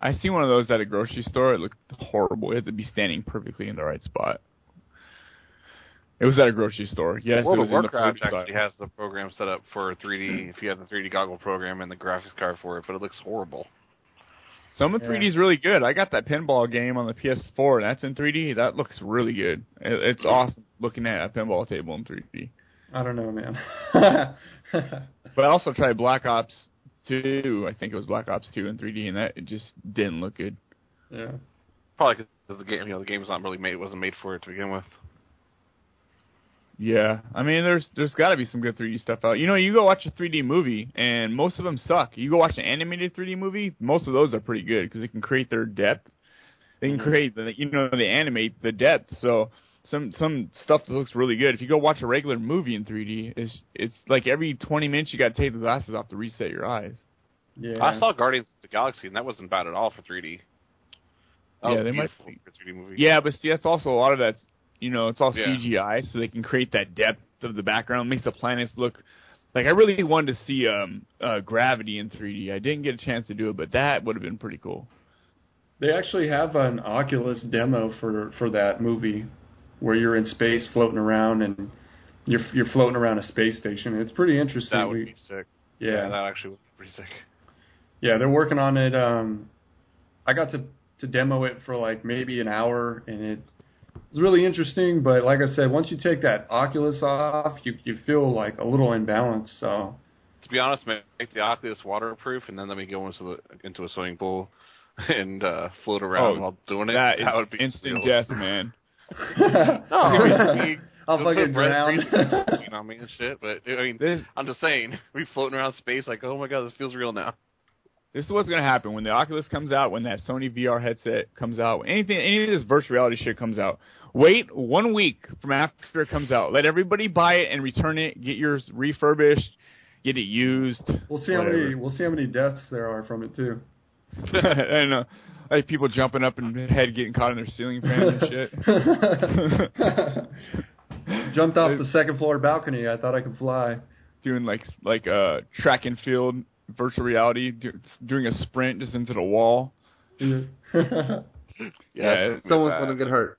I see one of those at a grocery store. It looked horrible. You had to be standing perfectly in the right spot. It was at a grocery store. Yes, World it of was in the Warcraft actually side. has the program set up for 3D if you have the 3D goggle program and the graphics card for it, but it looks horrible. Some of Yeah. 3D is really good. I got that pinball game on the PS4, and that's in 3D. That looks really good. It, it's awesome looking at a pinball table in 3D. I don't know, man. [LAUGHS] [LAUGHS] But I also tried Black Ops 2. I think it was Black Ops 2 in 3D, and that it just didn't look good. yeah. Probably because the game, you know, the game's not really made, It wasn't made for it to begin with. Yeah, I mean, there's there's got to be some good 3D stuff out. You know, you go watch a 3D movie, and most of them suck. You go watch an animated 3D movie, most of those are pretty good because they can create their depth. They can mm-hmm. create the, you know, they animate the depth. So some some stuff that looks really good. If you go watch a regular movie in 3D, it's it's like every 20 minutes you got to take the glasses off to reset your eyes. Yeah. I saw Guardians of the Galaxy, and that wasn't bad at all for 3D. That Yeah, they might be- 3D movie. Yeah, but see, that's also a lot of that's you know, it's all Yeah. CGI, so they can create that depth of the background, makes the planets look like I really wanted to see um uh Gravity in 3D. I didn't get a chance to do it, but that would have been pretty cool. They actually have an Oculus demo for for that movie, where you're in space floating around and you're you're floating around a space station. It's pretty interesting. that would be sick. yeah, that actually would be pretty sick. yeah, they're working on it. Um, I got to to demo it for like maybe an hour, and it was really interesting. But like I said, once you take that Oculus off, you you feel like a little imbalanced. So To be honest, make the Oculus waterproof, and then let me go into the into a swimming pool [LAUGHS] and uh, float around Oh, while doing it. That [LAUGHS] is would be instant real. death, [LAUGHS] man. No, I mean, I'll fucking put Brett drown. Friesen on me and shit. But I mean, This I'm just saying, we floating around space like, oh my god, this feels real now. This is what's gonna happen when the Oculus comes out, when that Sony VR headset comes out, anything, any of this virtual reality shit comes out. Wait one week from after it comes out. Let everybody buy it and return it. Get yours refurbished. Get it used. we'll see how many we'll see how many deaths there are from it too. [LAUGHS] I know. Like people jumping up and head getting caught in their ceiling fan and shit. [LAUGHS] Jumped off the [LAUGHS] second floor balcony. I thought I could fly. Doing like like uh track and field virtual reality, do, doing a sprint just into the wall. [LAUGHS] Yeah. Yeah, Someone's bad. gonna get hurt.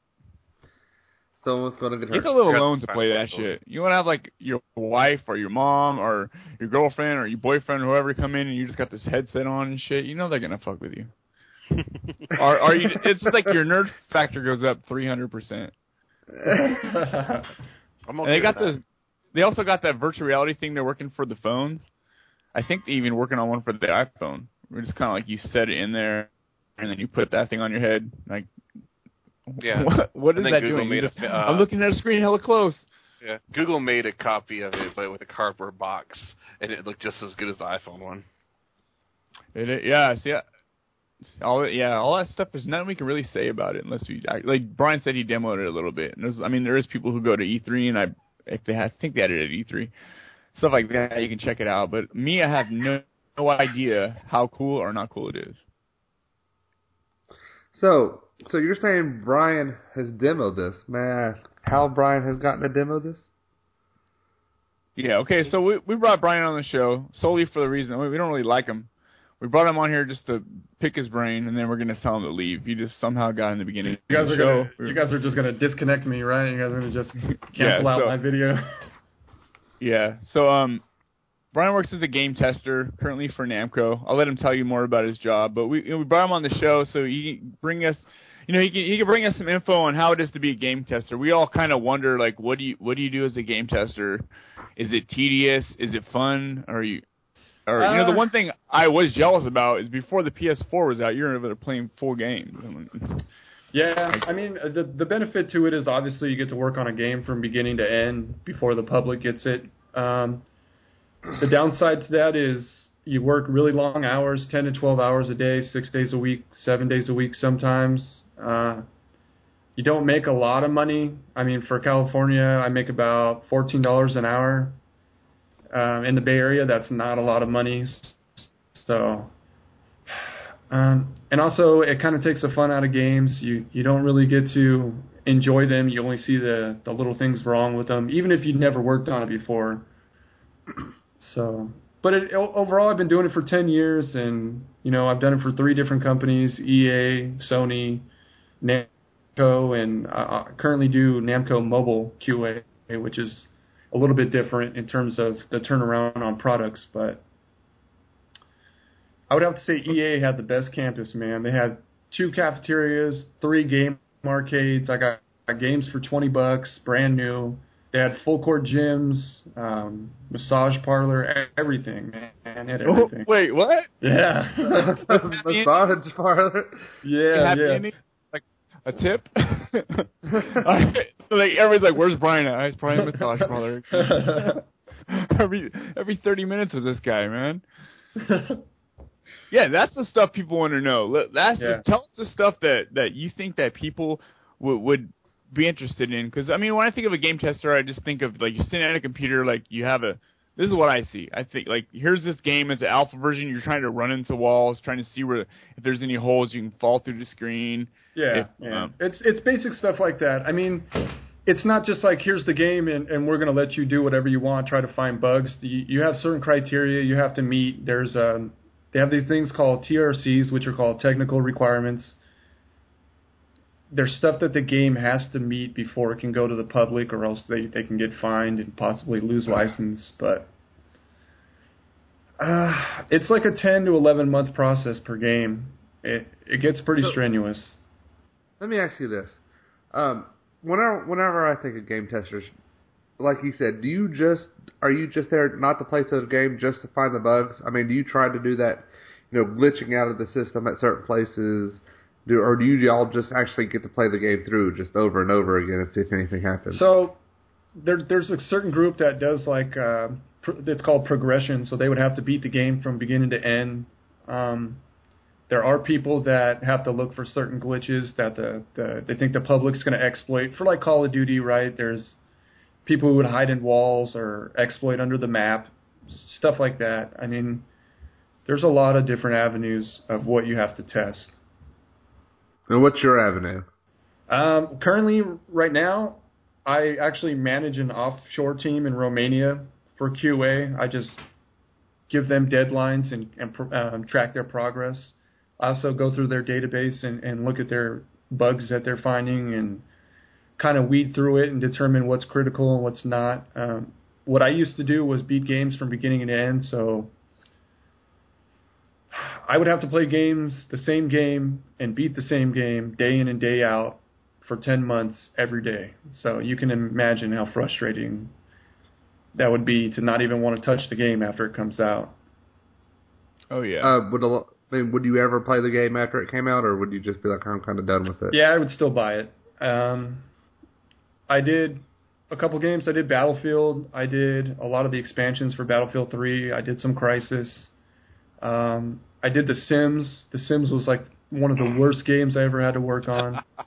Someone's gonna get hurt. It's a little alone to play that shit. You want to have like your wife or your mom or your girlfriend or your boyfriend or whoever come in and you just got this headset on and shit. You know they're gonna fuck with you. [LAUGHS] Are are you? It's like your nerd factor goes up three hundred percent. [LAUGHS] And they got with this. They also got that virtual reality thing they're working for the phones. I think they're even working on one for the iPhone. Where it's kind of like you set it in there, and then you put that thing on your head. Like, Yeah. [LAUGHS] what, what is that Google doing? A just- fi- uh, I'm looking at a screen hella close. Yeah, Google made a copy of it, but with a cardboard box, and it looked just as good as the iPhone one. It, it, yeah, see, yeah, all yeah, all that stuff. There's nothing we can really say about it unless we like Brian said he demoed it a little bit. And there's, I mean, there is people who go to E3, and I if they had, I think they had it at E3, stuff like that. You can check it out. But me, I have no no idea how cool or not cool it is. So, so you're saying Brian has demoed this? May I ask how Brian has gotten to demo this? Yeah, okay, so we we brought Brian on the show solely for the reason we we don't really like him. We brought him on here just to pick his brain, and then we're gonna tell him to leave. He just somehow got in the beginning. You guys of the are show. gonna you guys are just gonna disconnect me, right? You guys are gonna just [LAUGHS] cancel Yeah, out so- my video. Yeah. So um Brian works as a game tester currently for Namco. I'll let him tell you more about his job, but we you know, we brought him on the show so he can bring us you know, he can he can bring us some info on how it is to be a game tester. We all kind of wonder like what do you what do you do as a game tester? Is it tedious? Is it fun? Or you or you know the Uh, one thing I was jealous about is before the PS4 was out, you were able to play full games. Yeah, I mean uh, the the benefit to it is obviously you get to work on a game from beginning to end before the public gets it. Um, the downside to that is you work really long hours, ten to twelve hours a day, six days a week, seven days a week sometimes. Uh, you don't make a lot of money. I mean, for California, I make about fourteen dollars an hour. Um, in the Bay Area, that's not a lot of money. So um, and also, it kind of takes the fun out of games. You you don't really get to enjoy them. You only see the the little things wrong with them, even if you've never worked on it before. [CLEARS THROAT] So, but it, overall, I've been doing it for ten years, and you know, I've done it for three different companies: EA, Sony, Namco, and I currently do Namco Mobile QA, which is a little bit different in terms of the turnaround on products, but I would have to say EA had the best campus, man. They had two cafeterias, three game arcades. I got, got games for twenty bucks, brand new. They had full court gyms, um, massage parlor, everything, man. They had everything. Wait, what? Yeah, [LAUGHS] Massage parlor. yeah, yeah. ending? Like a tip? [LAUGHS] Like everybody's like, "Where's Brian at?" He's probably in the massage parlor. [LAUGHS] every every thirty minutes with this guy, man. Yeah, that's the stuff people want to know. That's Yeah. tell us the stuff that that you think that people would would be interested in. Because I mean, when I think of a game tester, I just think of like you're sitting at a computer, like you have a. This is what I see. I think like here's this game. It's an alpha version. You're trying to run into walls, trying to see where if there's any holes you can fall through the screen. Yeah, If, yeah. um, it's it's basic stuff like that. I mean, it's not just like here's the game and, and we're going to let you do whatever you want, try to find bugs. You, you have certain criteria you have to meet. There's um, they have these things called TRCs, which are called technical requirements. There's stuff that the game has to meet before it can go to the public, or else they they can get fined and possibly lose license. But uh, it's like a 10 to 11 month process per game. It it gets pretty So- strenuous. Let me ask you this: um, whenever whenever I think of game testers, like you said, do you just are you just there not to play the game just to find the bugs? I mean, do you try to do that, you know, glitching out of the system at certain places, do or do you all just actually get to play the game through just over and over again and see if anything happens? So, there, there's a certain group that does like uh, it's called progression, so they would have to beat the game from beginning to end. Um, there are people that have to look for certain glitches that the, the they think the public's going to exploit for like Call of Duty, right? There's people who would hide in walls or exploit under the map, stuff like that. I mean, there's a lot of different avenues of what you have to test. And what's your avenue? Um, currently, right now, I actually manage an offshore team in Romania for QA. I just give them deadlines and, and um, track their progress. I also go through their database and, and look at their bugs that they're finding and kind of weed through it and determine what's critical and what's not. Um, what I used to do was beat games from beginning to end, so I would have to play games, the same game, and beat the same game day in and day out for 10 months every day. So you can imagine how frustrating that would be to not even want to touch the game after it comes out. Oh yeah. Uh, would a, lo- I mean, would you ever play the game after it came out, or would you just be like, I'm kind of done with it? Yeah, I would still buy it. Um, I did a couple games. I did Battlefield. I did a lot of the expansions for Battlefield 3. I did some Crysis. Um, I did The Sims. The Sims was like one of the worst games I ever had to work on. [LAUGHS]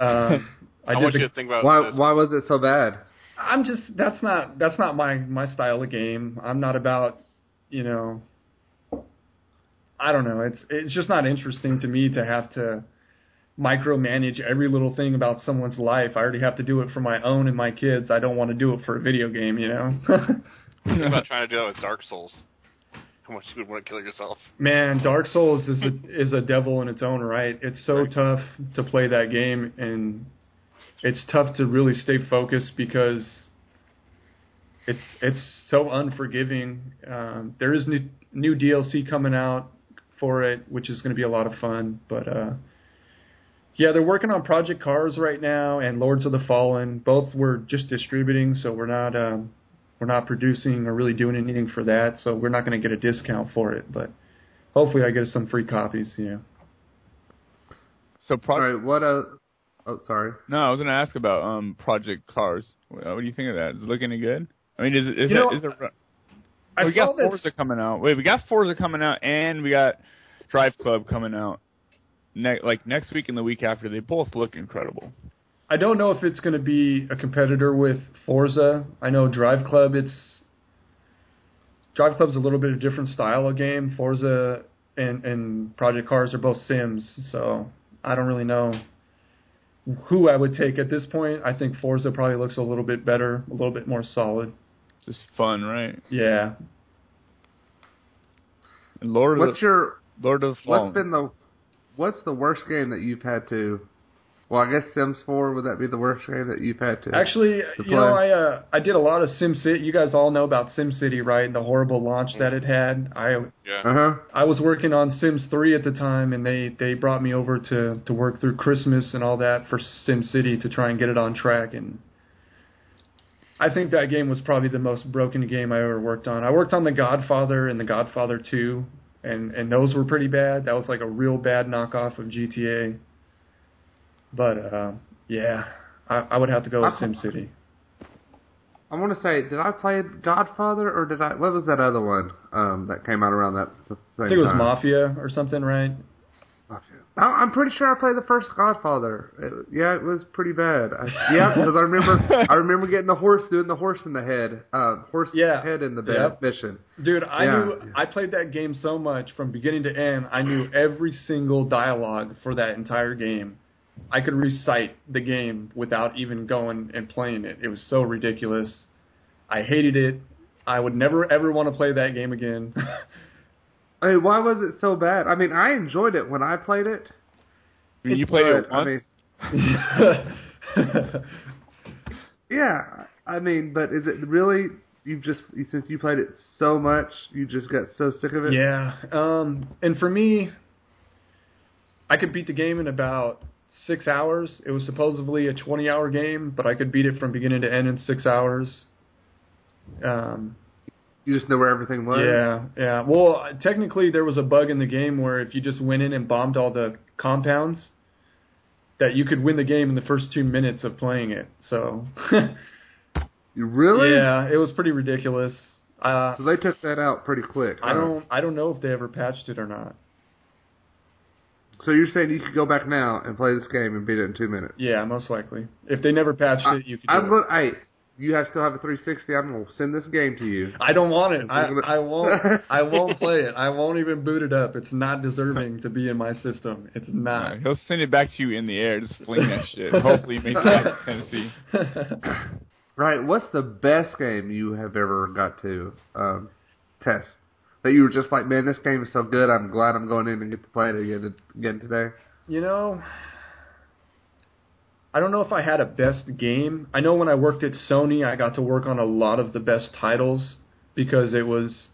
Um, I, I, did want the, you to think about Why? this. Why was it so bad? I'm just that's not that's not my my style of game. I'm not about you know. I don't know. It's it's just not interesting to me to have to micromanage every little thing about someone's life. I already have to do it for my own and my kids. I don't want to do it for a video game. You know. [LAUGHS] Think about trying to do that with Dark Souls. How much you would want to kill yourself. Man, Dark Souls is a [LAUGHS] is a devil in its own right. It's so Right. tough to play that game, and it's tough to really stay focused because it's it's so unforgiving. Um, there is new new DLC coming out for it, which is going to be a lot of fun. But uh, yeah, they're working on Project Cars right now and Lords of the Fallen. Both we're just distributing, so we're not um, we're not producing or really doing anything for that. So we're not going to get a discount for it, but hopefully I get some free copies. Yeah. so All pro- right. What? Uh, oh, sorry. no, I was gonna ask about um Project Cars. What, what do you think of that? Is it looking good? I mean, is it is You it, know, is it I we saw got this. Forza coming out. Wait, we got Forza coming out, and we got Drive Club coming out. Ne- like next week and the week after, they both look incredible. I don't know if it's going to be a competitor with Forza. I know Drive Club. It's Drive Club's a little bit of different style of game. Forza and and Project Cars are both Sims, so I don't really know who I would take at this point. I think Forza probably looks a little bit better, a little bit more solid. Just fun, right? Yeah. And Lord of What's the your? Lord of the Fallen. What's been the? What's the worst game that you've had to? Well, I guess Sims 4 would that be the worst game that you've had to? Actually, to you know. I uh, I did a lot of Sim City. You guys all know about Sim City, right? The horrible launch that it had. I Yeah. Uh huh. I was working on Sims 3 at the time, and they they brought me over to to work through Christmas and all that for Sim City to try and get it on track. And I think that game was probably the most broken game I ever worked on. I worked on The Godfather and The Godfather 2, and and those were pretty bad. That was like a real bad knockoff of GTA. But uh, yeah, I, I would have to go with I- Sim City. I want to say, did I play Godfather or did I? What was that other one um, that came out around that same I think it was time? Mafia or something, right? I- I'm pretty sure I played the first Godfather. It, yeah, it was pretty bad. I, yeah, because I remember I remember getting the horse, doing the horse in the head, uh, horse Yeah. head in the Yep. mission. Dude, I Yeah. knew I played that game so much from beginning to end. I knew every single dialogue for that entire game. I could recite the game without even going and playing it. It was so ridiculous. I hated it. I would never ever want to play that game again. [LAUGHS] I mean, why was it so bad? I mean, I enjoyed it when I played it. I mean, you played it but, I once. mean, [LAUGHS] yeah, I mean, but is it really? You've just since you played it so much, you just got so sick of it. yeah. Um and for me I could beat the game in about 6 hours. It was supposedly a 20-hour game, but I could beat it from beginning to end in 6 hours. Um You just know where everything was. Yeah, yeah. Well, technically, there was a bug in the game where if you just went in and bombed all the compounds, that you could win the game in the first two minutes of playing it. So, [LAUGHS] You really? Yeah, it was pretty ridiculous. Uh, So they took that out pretty quick. I huh? don't I don't know if they ever patched it or not. So you're saying you could go back now and play this game and beat it in two minutes? Yeah, most likely. If they never patched I, it, you could. I'm it. going. Hey, you have still have a 360. I'm gonna send this game to you. I don't want it. I, I won't. I won't [LAUGHS] play it. I won't even boot it up. It's not deserving to be in my system. It's not. he'll send it back to you in the air. Just fling that shit. Hopefully, you make it back to [LAUGHS] Tennessee. Right. What's the best game you have ever got to um, test? That you were just like, man, this game is so good. I'm glad I'm going in and get to play it again again today. You know, I don't know if I had a best game. I know when I worked at Sony, I got to work on a lot of the best titles because it was.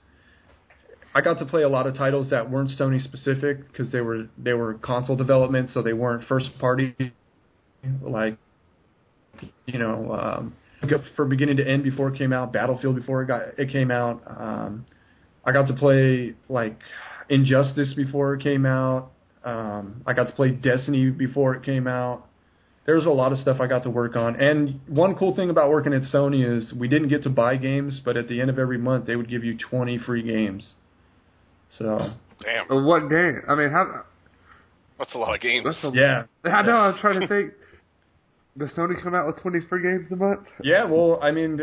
I got to play a lot of titles that weren't Sony specific because they were they were console development, so they weren't first party. Like, you know, um, for beginning to end before it came out, Battlefield before it got it came out. Um, I got to play like Injustice before it came out. Um, I got to play Destiny before it came out. There was a lot of stuff I got to work on. And one cool thing about working at Sony is we didn't get to buy games, but at the end of every month they would give you 20 free games. So Damn, what game? I mean, how? that's a lot of games. That's a, yeah, I know. I'm trying to [LAUGHS] think. Does Sony come out with 20 free games a month? yeah. Well, I mean,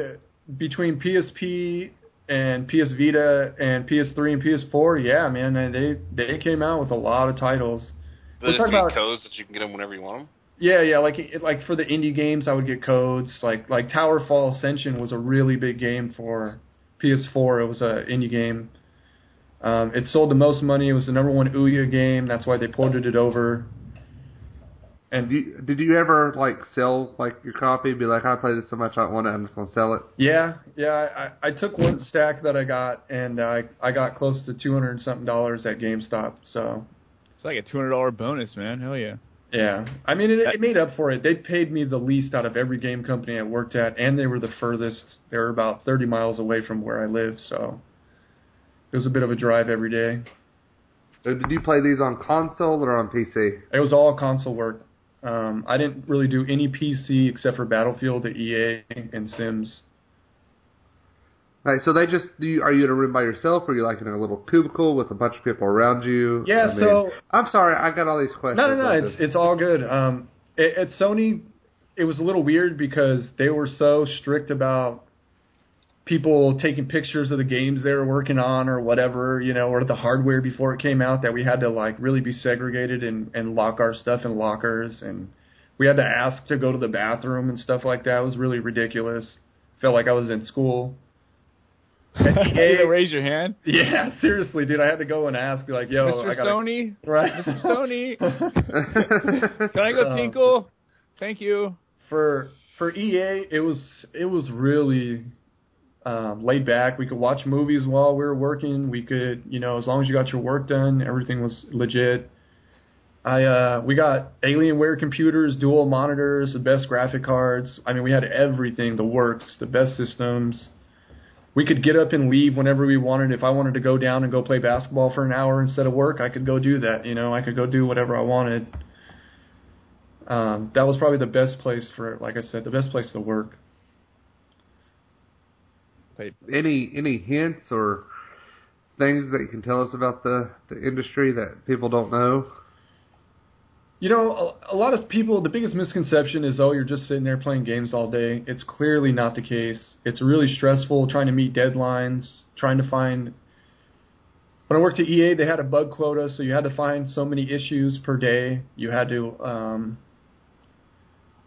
between PSP and PS Vita and PS3 and PS4, yeah, man, they they came out with a lot of titles. Those we're talking about- codes that you can get them whenever you want them. Yeah, yeah, like it, like for the indie games, I would get codes. Like like Towerfall Ascension was a really big game for PS4. It was a indie game. Um, it sold the most money. It was the number one Ouya game. That's why they ported it over. And do you, did you ever like sell like your copy? Be like, I played this so much, I want it. I'm just gonna sell it. Yeah, yeah. I, I took one stack that I got, and I I got close to two hundred something dollars at GameStop. So It's like a two hundred dollar bonus, man. Hell yeah. Yeah, I mean it, it made up for it. They paid me the least out of every game company I worked at, and they were the furthest. They were about thirty miles away from where I live, so it was a bit of a drive every day. So did you play these on console or on PC? It was all console work. Um, I didn't really do any PC except for Battlefield at EA and Sims. Right, so they just do. You, are you in a room by yourself, or are you like in a little cubicle with a bunch of people around you? Yeah, I mean- so- I'm sorry, I got all these questions. No, no, no. It's this. it's all good. Um, at, at Sony, it was a little weird because they were so strict about people taking pictures of the games they were working on or whatever, you know, or the hardware before it came out that we had to like really be segregated and and lock our stuff in lockers and we had to ask to go to the bathroom and stuff like that. It was really ridiculous. Felt like I was in school. [LAUGHS] EA raise your hand, yeah, seriously, dude. I had to go and ask, like, yo, Mr. I gotta, Sony. right? Mr. Sony. [LAUGHS] Can I go Uh, tinkle? Thank you. for for EA, it was it was really um, laid back. We could watch movies while we were working. We could, you know, as long as you got your work done, everything was legit. I uh, we got Alienware computers, dual monitors, the best graphic cards. I mean, we had everything, the works, the best systems. We could get up and leave whenever we wanted. If I wanted to go down and go play basketball for an hour instead of work, I could go do that. You know, I could go do whatever I wanted. Um, that was probably the best place for, like I said, the best place to work. any any hints or things that you can tell us about the the industry that people don't know? You know, a, a lot of people, the biggest misconception is, oh, you're just sitting there playing games all day. It's clearly not the case. It's really stressful trying to meet deadlines, trying to find. When I worked at EA, they had a bug quota, so you had to find so many issues per day. You had to, um,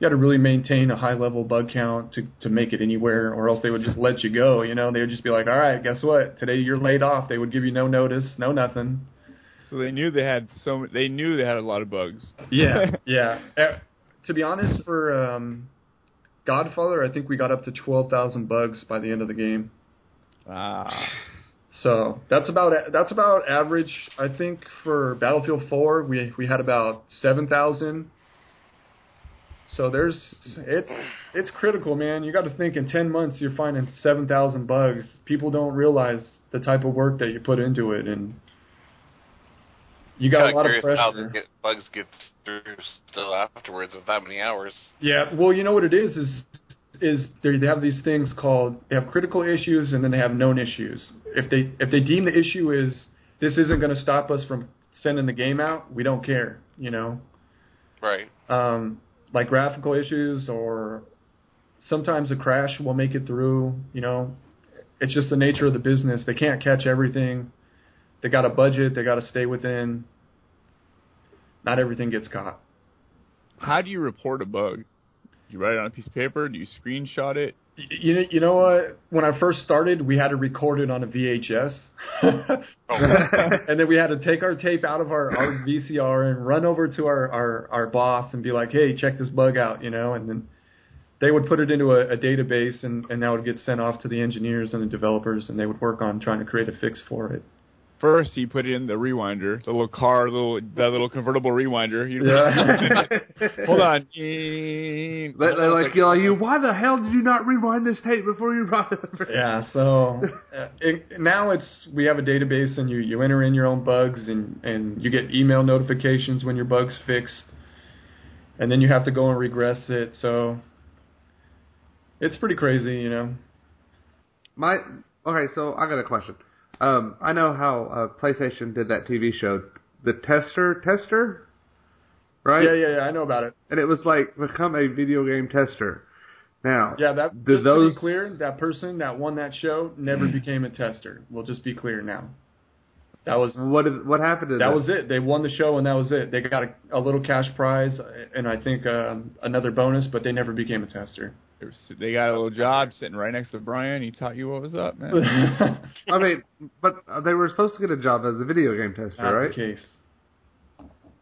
you had to really maintain a high level bug count to to make it anywhere, or else they would just let you go. You know, they would just be like, all right, guess what? Today you're laid off. They would give you no notice, no nothing. So they knew they had so. They knew they had a lot of bugs. Yeah, [LAUGHS] yeah. Uh, to be honest, for um, Godfather, I think we got up to twelve thousand bugs by the end of the game. ah. So that's about that's about average. I think for Battlefield Four, we we had about seven thousand. So there's it's it's critical, man. You got to think in ten months you're finding seven thousand bugs. People don't realize the type of work that you put into it, and you got a lot of curious how pressure. the get, bugs get through still afterwards of that many hours. Yeah, well, you know what it is is is they they have these things called they have critical issues and then they have known issues. If they if they deem the issue is this isn't going to stop us from sending the game out, we don't care. You know, Right. um, like graphical issues or sometimes a crash will make it through. You know, it's just the nature of the business. They can't catch everything. They got a budget. They got to stay within. Not everything gets caught. How do you report a bug? Do you write it on a piece of paper? Do you screenshot it? You know, you know what? When I first started, we had to record it on a VHS, [LAUGHS] oh, [LAUGHS] and then we had to take our tape out of our, our VCR and run over to our, our our boss and be like, "Hey, check this bug out," you know, and then they would put it into a, a database, and and that would get sent off to the engineers and the developers, and they would work on trying to create a fix for it. First, you put in the rewinder, the little car, little that little convertible rewinder. You Yeah. [LAUGHS] [LAUGHS] Hold on. They- They're like, you know, you. Why the hell did you not rewind this tape before you brought it? over?" Yeah, so uh, it, now it's we have a database and you you enter in your own bugs and and you get email notifications when your bug's fixed, and then you have to go and regress it. So it's pretty crazy, you know. My okay, so I got a question. Um, I know how uh, PlayStation did that TV show, the Tester Tester, right? Yeah, yeah, yeah. I know about it. And it was like become a video game tester. Now, Yeah, that Do just those- to be clear, that person that won that show never became a tester. We'll just be clear now. That was what is what happened to that was it. They won the show and that was it. They got a, a little cash prize and I think um, another bonus, but they never became a tester. They got a little job sitting right next to Brian. He taught you what was up, man. [LAUGHS] I mean, but they were supposed to get a job as a video game tester, Not right? the case.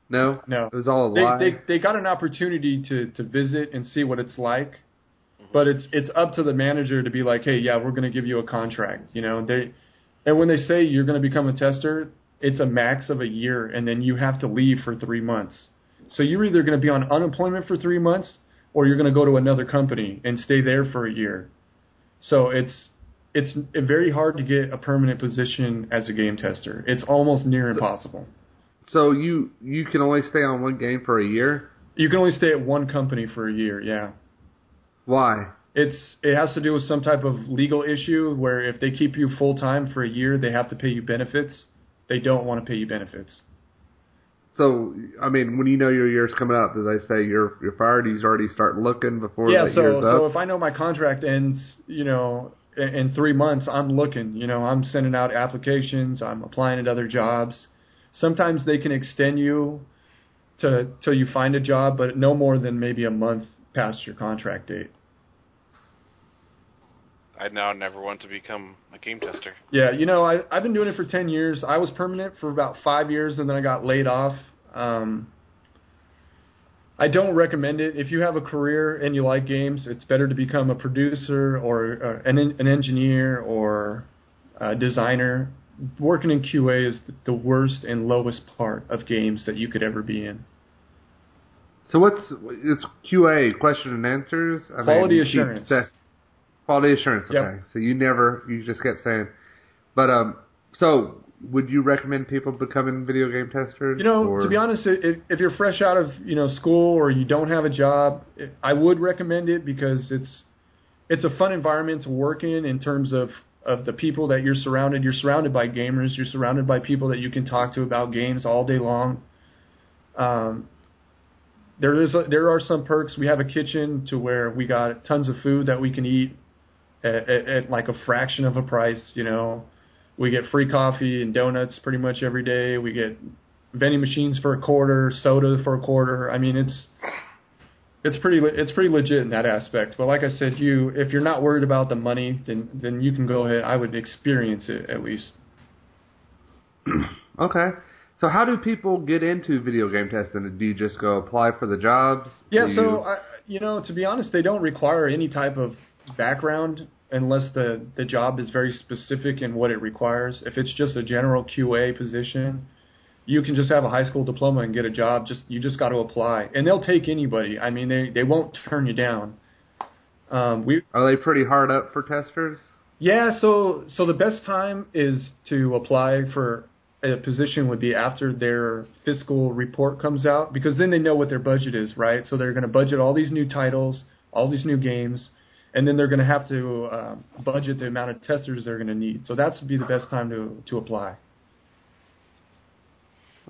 No, No. it was all a They, lie. they they got an opportunity to to visit and see what it's like, mm-hmm. but it's it's up to the manager to be like, hey, yeah, we're going to give you a contract. You know, they and when they say you're going to become a tester, it's a max of a year, and then you have to leave for three months. So you're either going to be on unemployment for three months, or you're going to go to another company and stay there for a year. So it's it's very hard to get a permanent position as a game tester. It's almost near impossible. so you you can only stay on one game for a year. You can only stay at one company for a year. Yeah. Why? It's it has to do with some type of legal issue where if they keep you full time for a year, they have to pay you benefits. They don't want to pay you benefits. So I mean, when you know your year's coming up, do they say your your you're fired? You already start looking before yeah, the so year's so up. if I know my contract ends, you know, in, in three months, I'm looking. You know, I'm sending out applications. I'm applying at other jobs. Sometimes they can extend you to till you find a job, but no more than maybe a month past your contract date. I now never want to become a game tester. Yeah, you know, I I've been doing it for ten years. I was permanent for about five years, and then I got laid off. Um, I don't recommend it. If you have a career and you like games, it's better to become a producer or uh, an an engineer or a designer. Working in QA is the worst and lowest part of games that you could ever be in. So what's it's QA question and answers? I Quality you keep assurance. sa- quality assurance. Yep. Okay. So you never you just kept saying, but um. So would you recommend people becoming video game testers? You know, or- to be honest, if, if you're fresh out of you know school or you don't have a job, I would recommend it because it's it's a fun environment to work in in terms of of the people that you're surrounded. You're surrounded by gamers. You're surrounded by people that you can talk to about games all day long. Um, there is a, there are some perks. We have a kitchen to where we got tons of food that we can eat at, at, at like a fraction of a price. You know, we get free coffee and donuts pretty much every day. We get vending machines for a quarter, soda for a quarter. I mean, it's it's pretty it's pretty legit in that aspect. But like I said, you if you're not worried about the money, then then you can go ahead. I would experience it at least. [CLEARS THROAT] Okay. So how do people get into video game testing? Do you just go apply for the jobs? Yeah, Do so I, you know, to be honest, they don't require any type of background unless the the job is very specific in what it requires. If it's just a general QA position, you can just have a high school diploma and get a job. Just you just got to apply, and they'll take anybody. I mean, they they won't turn you down. Um, we are they pretty hard up for testers? yeah, so so the best time is to apply for a position would be after their fiscal report comes out because then they know what their budget is, right? So they're going to budget all these new titles, all these new games. And then they're going to have to uh, budget the amount of testers they're going to need. So that's would be the best time to to apply.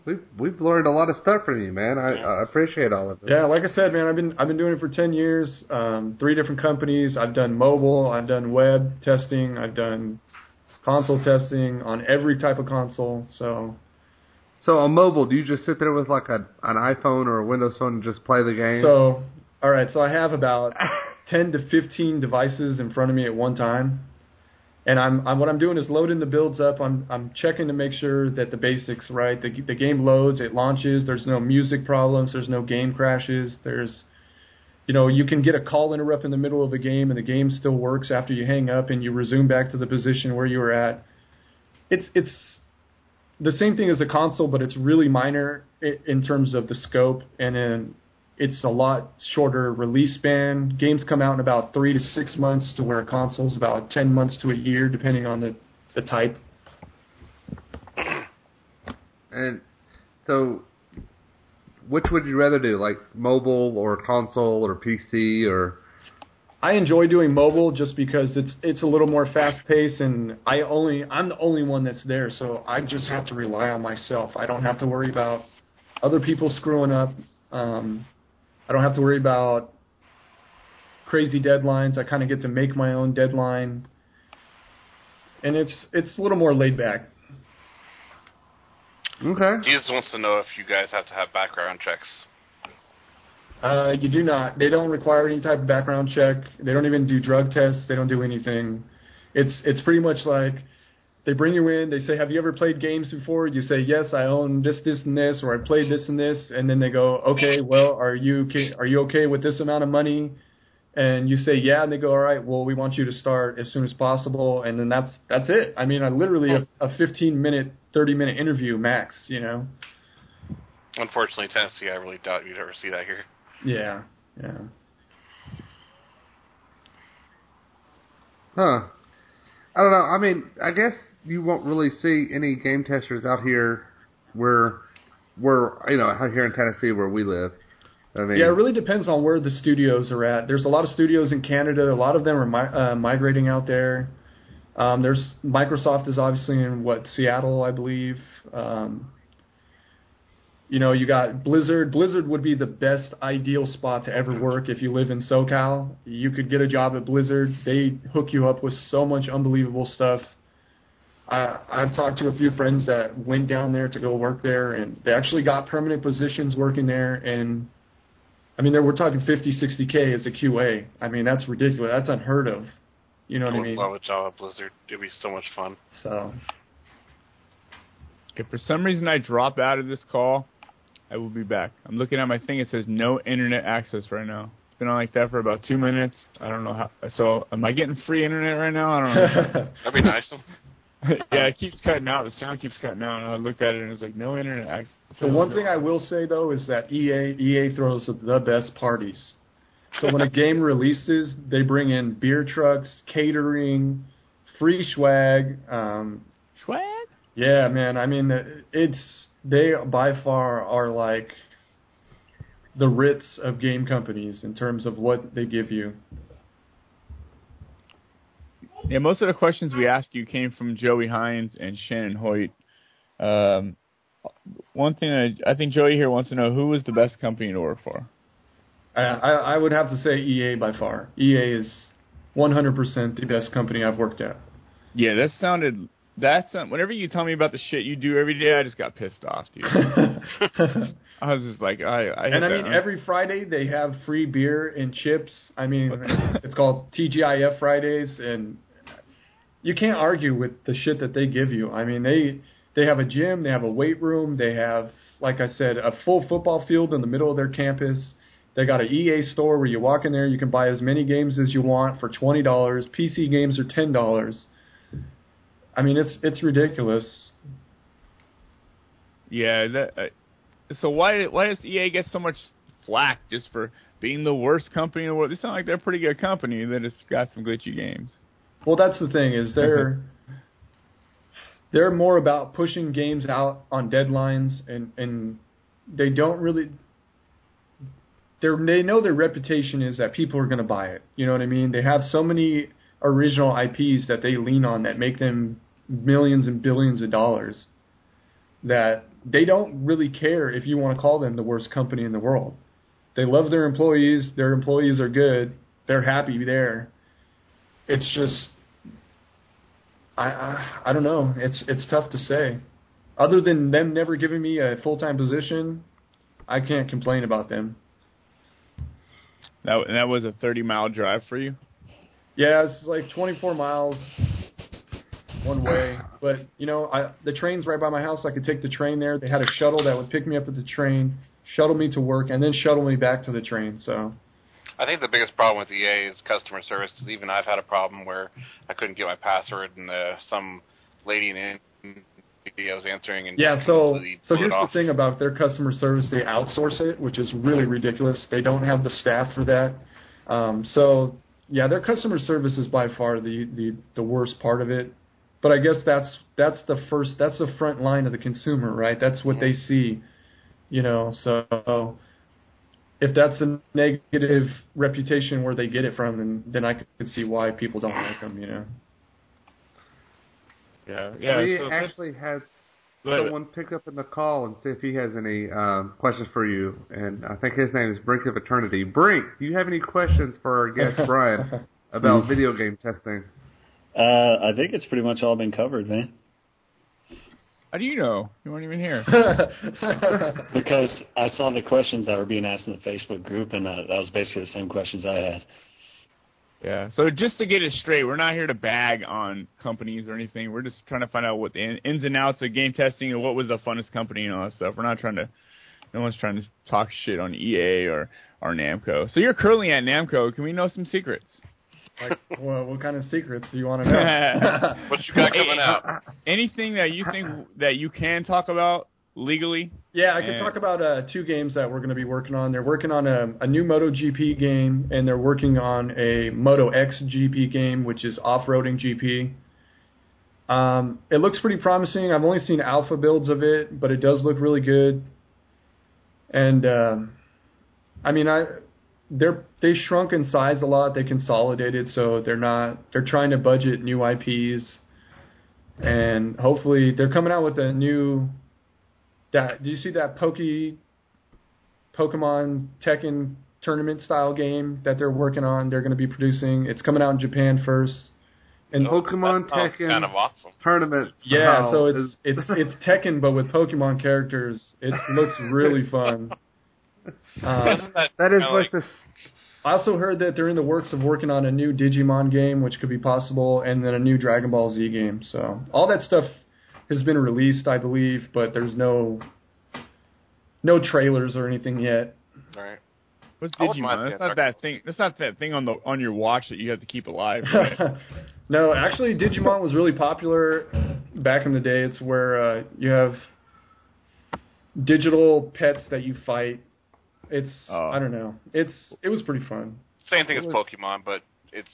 We've we've learned a lot of stuff from you, man. I, I appreciate all of it. Yeah, like I said, man, I've been I've been doing it for ten years. Um, three different companies. I've done mobile. I've done web testing. I've done console testing on every type of console. So So on mobile, do you just sit there with like a an iPhone or a Windows phone and just play the game? So, all right. So I have about [LAUGHS] ten to fifteen devices in front of me at one time, and I'm, I'm what I'm doing is loading the builds up. I'm I'm checking to make sure that the basics right. The the game loads, it launches. There's no music problems. There's no game crashes. There's you know, you can get a call interrupt in the middle of the game and the game still works after you hang up and you resume back to the position where you were at. It's it's the same thing as a console, but it's really minor in terms of the scope, and then it's a lot shorter release span. Games come out in about three to six months, to where a console's about ten months to a year, depending on the the type. And so, which would you rather do, like mobile or console or PC or? I enjoy doing mobile just because it's it's a little more fast paced and I only I'm the only one that's there, so I just have to rely on myself. I don't have to worry about other people screwing up. Um, I don't have to worry about crazy deadlines. I kind of get to make my own deadline, and it's it's a little more laid back. Okay. Jesus wants to know if you guys have to have background checks. Uh, you do not. They don't require any type of background check. They don't even do drug tests. They don't do anything. It's it's pretty much like they bring you in. They say, "Have you ever played games before?" You say, "Yes, I own this, this, and this," or "I played this and this." And then they go, "Okay, well, are you are you okay with this amount of money?" And you say, "Yeah," and they go, "All right, well, we want you to start as soon as possible." And then that's that's it. I mean, I literally a, a 15 minute, 30 minute interview max. You know. Unfortunately, Tennessee, I really doubt you'd ever see that here. Yeah, yeah. Huh. I don't know. I mean, I guess you won't really see any game testers out here where, where you know, out here in Tennessee where we live. I mean, Yeah, it really depends on where the studios are at. There's a lot of studios in Canada. A lot of them are mi- uh, migrating out there. Um, there's Microsoft is obviously in what Seattle, I believe. Um, you know, you got Blizzard. Blizzard would be the best ideal spot to ever work if you live in SoCal. You could get a job at Blizzard. They hook you up with so much unbelievable stuff. I, I've talked to a few friends that went down there to go work there, and they actually got permanent positions working there. And I mean, there we're talking 50, 60k as a QA. I mean, that's ridiculous. That's unheard of. You know what I I would mean? love a job at Blizzard. It'd be so much fun. So If for some reason I drop out of this call, I will be back. I'm looking at my thing. It says no internet access right now. It's been on like that for about two minutes. I don't know how. So am I getting free internet right now? I don't know. [LAUGHS] That'd be nice. [LAUGHS] yeah, it [LAUGHS] keeps cutting out. The sound keeps cutting out. And I looked at it and it's like no internet access. The one thing I will say though is that EA EA throws the best parties. So when a game releases, they bring in beer trucks, catering, free swag. Um, Swag. yeah, man. I mean, it's they by far are like the Ritz of game companies in terms of what they give you. Yeah, most of the questions we asked you came from Joey Hines and Shannon Hoyt. Um, one thing I, I think Joey here wants to know who was the best company to work for. I, I, I would have to say EA by far. EA is 100% the best company I've worked at. Yeah, that sounded. That's whenever you tell me about the shit you do every day, I just got pissed off, dude. [LAUGHS] I was just like, I. I and I mean, every Friday they have free beer and chips. I mean, it's called TGIF Fridays, and you can't argue with the shit that they give you. I mean, they they have a gym, they have a weight room, they have, like I said, a full football field in the middle of their campus. They got an EA store where you walk in there, you can buy as many games as you want for twenty dollars. PC games are ten dollars. I mean, it's it's ridiculous. Yeah, that. Uh, so why why does EA get so much flack just for being the worst company in the world? They sound like they're a pretty good company that has got some glitchy games. Well, that's the thing is they're [LAUGHS] they're more about pushing games out on deadlines, and and they don't really they're they know their reputation is that people are going to buy it. You know what I mean? They have so many original IPs that they lean on that make them millions and billions of dollars that they don't really care if you want to call them the worst company in the world. They love their employees. Their employees are good. They're happy there. It's just I, I I don't know. It's it's tough to say. Other than them never giving me a full time position, I can't complain about them. That and that was a 30 mile drive for you. Yeah, it's like 24 miles one way, but you know, I the train's right by my house. I could take the train there. They had a shuttle that would pick me up at the train, shuttle me to work, and then shuttle me back to the train. So I think the biggest problem with EA is customer service. Cause Even I've had a problem where I couldn't get my password, and uh, some lady in I was answering and yeah. So so here's the thing about their customer service: they outsource it, which is really ridiculous. They don't have the staff for that. Um, so yeah, their customer service is by far the, the the worst part of it. But I guess that's that's the first that's the front line of the consumer, right? That's what they see, you know. So if that's a negative reputation where they get it from, then then I could see why people don't like them, you know. Yeah, yeah. we so actually had Go ahead. someone pick up in the call and see if he has any um, questions for you. And I think his name is Brink of Eternity. Brink, do you have any questions for our guest Brian [LAUGHS] about video game testing? Uh, I think it's pretty much all been covered, man. How do you know? You weren't even here. [LAUGHS] Because I saw the questions that were being asked in the Facebook group, and uh, that was basically the same questions I had. Yeah. So just to get it straight, we're not here to bag on companies or anything. We're just trying to find out what the in- ins and outs of game testing and what was the funnest company and all that stuff. We're not trying to. No one's trying to talk shit on EA or or Namco. So you're currently at Namco. Can we know some secrets? Like, [LAUGHS] well, what kind of secrets do you want to know? [LAUGHS] What you got coming out? Anything that you think that you can talk about legally? Yeah, I can And- talk about uh, two games that we're going to be working on. They're working on a, a new MotoGP game, and they're working on a Moto X GP game, which is off-roading GP. Um, it looks pretty promising. I've only seen alpha builds of it, but it does look really good. And um, I mean, I they're they shrunk in size a lot. They consolidated, so they're not. They're trying to budget new IPs, and hopefully they're coming out with a new that do you see that Poke Pokemon Tekken tournament style game that they're working on? They're going to be producing. It's coming out in Japan first. And oh, Pokemon That Tekken kind of awesome. tournament. yeah, so it's it's it's Tekken but with Pokemon characters. It looks really [LAUGHS] fun. Uh, [LAUGHS] Isn't that, that is kinda like the I also heard that they're in the works of working on a new Digimon game, which could be possible, and then a new Dragon Ball Z game. So all that stuff has been released, I believe, but there's no no trailers or anything yet. Right. What's I wouldn't mind Digimon? That's not that thing. That's not that thing on the on your watch that you have to keep alive. [LAUGHS] right? no, actually, Digimon was really popular back in the day. It's where uh, you have digital pets that you fight. It's Oh. I don't know. It's it was pretty fun. Same thing as Pokemon, but it's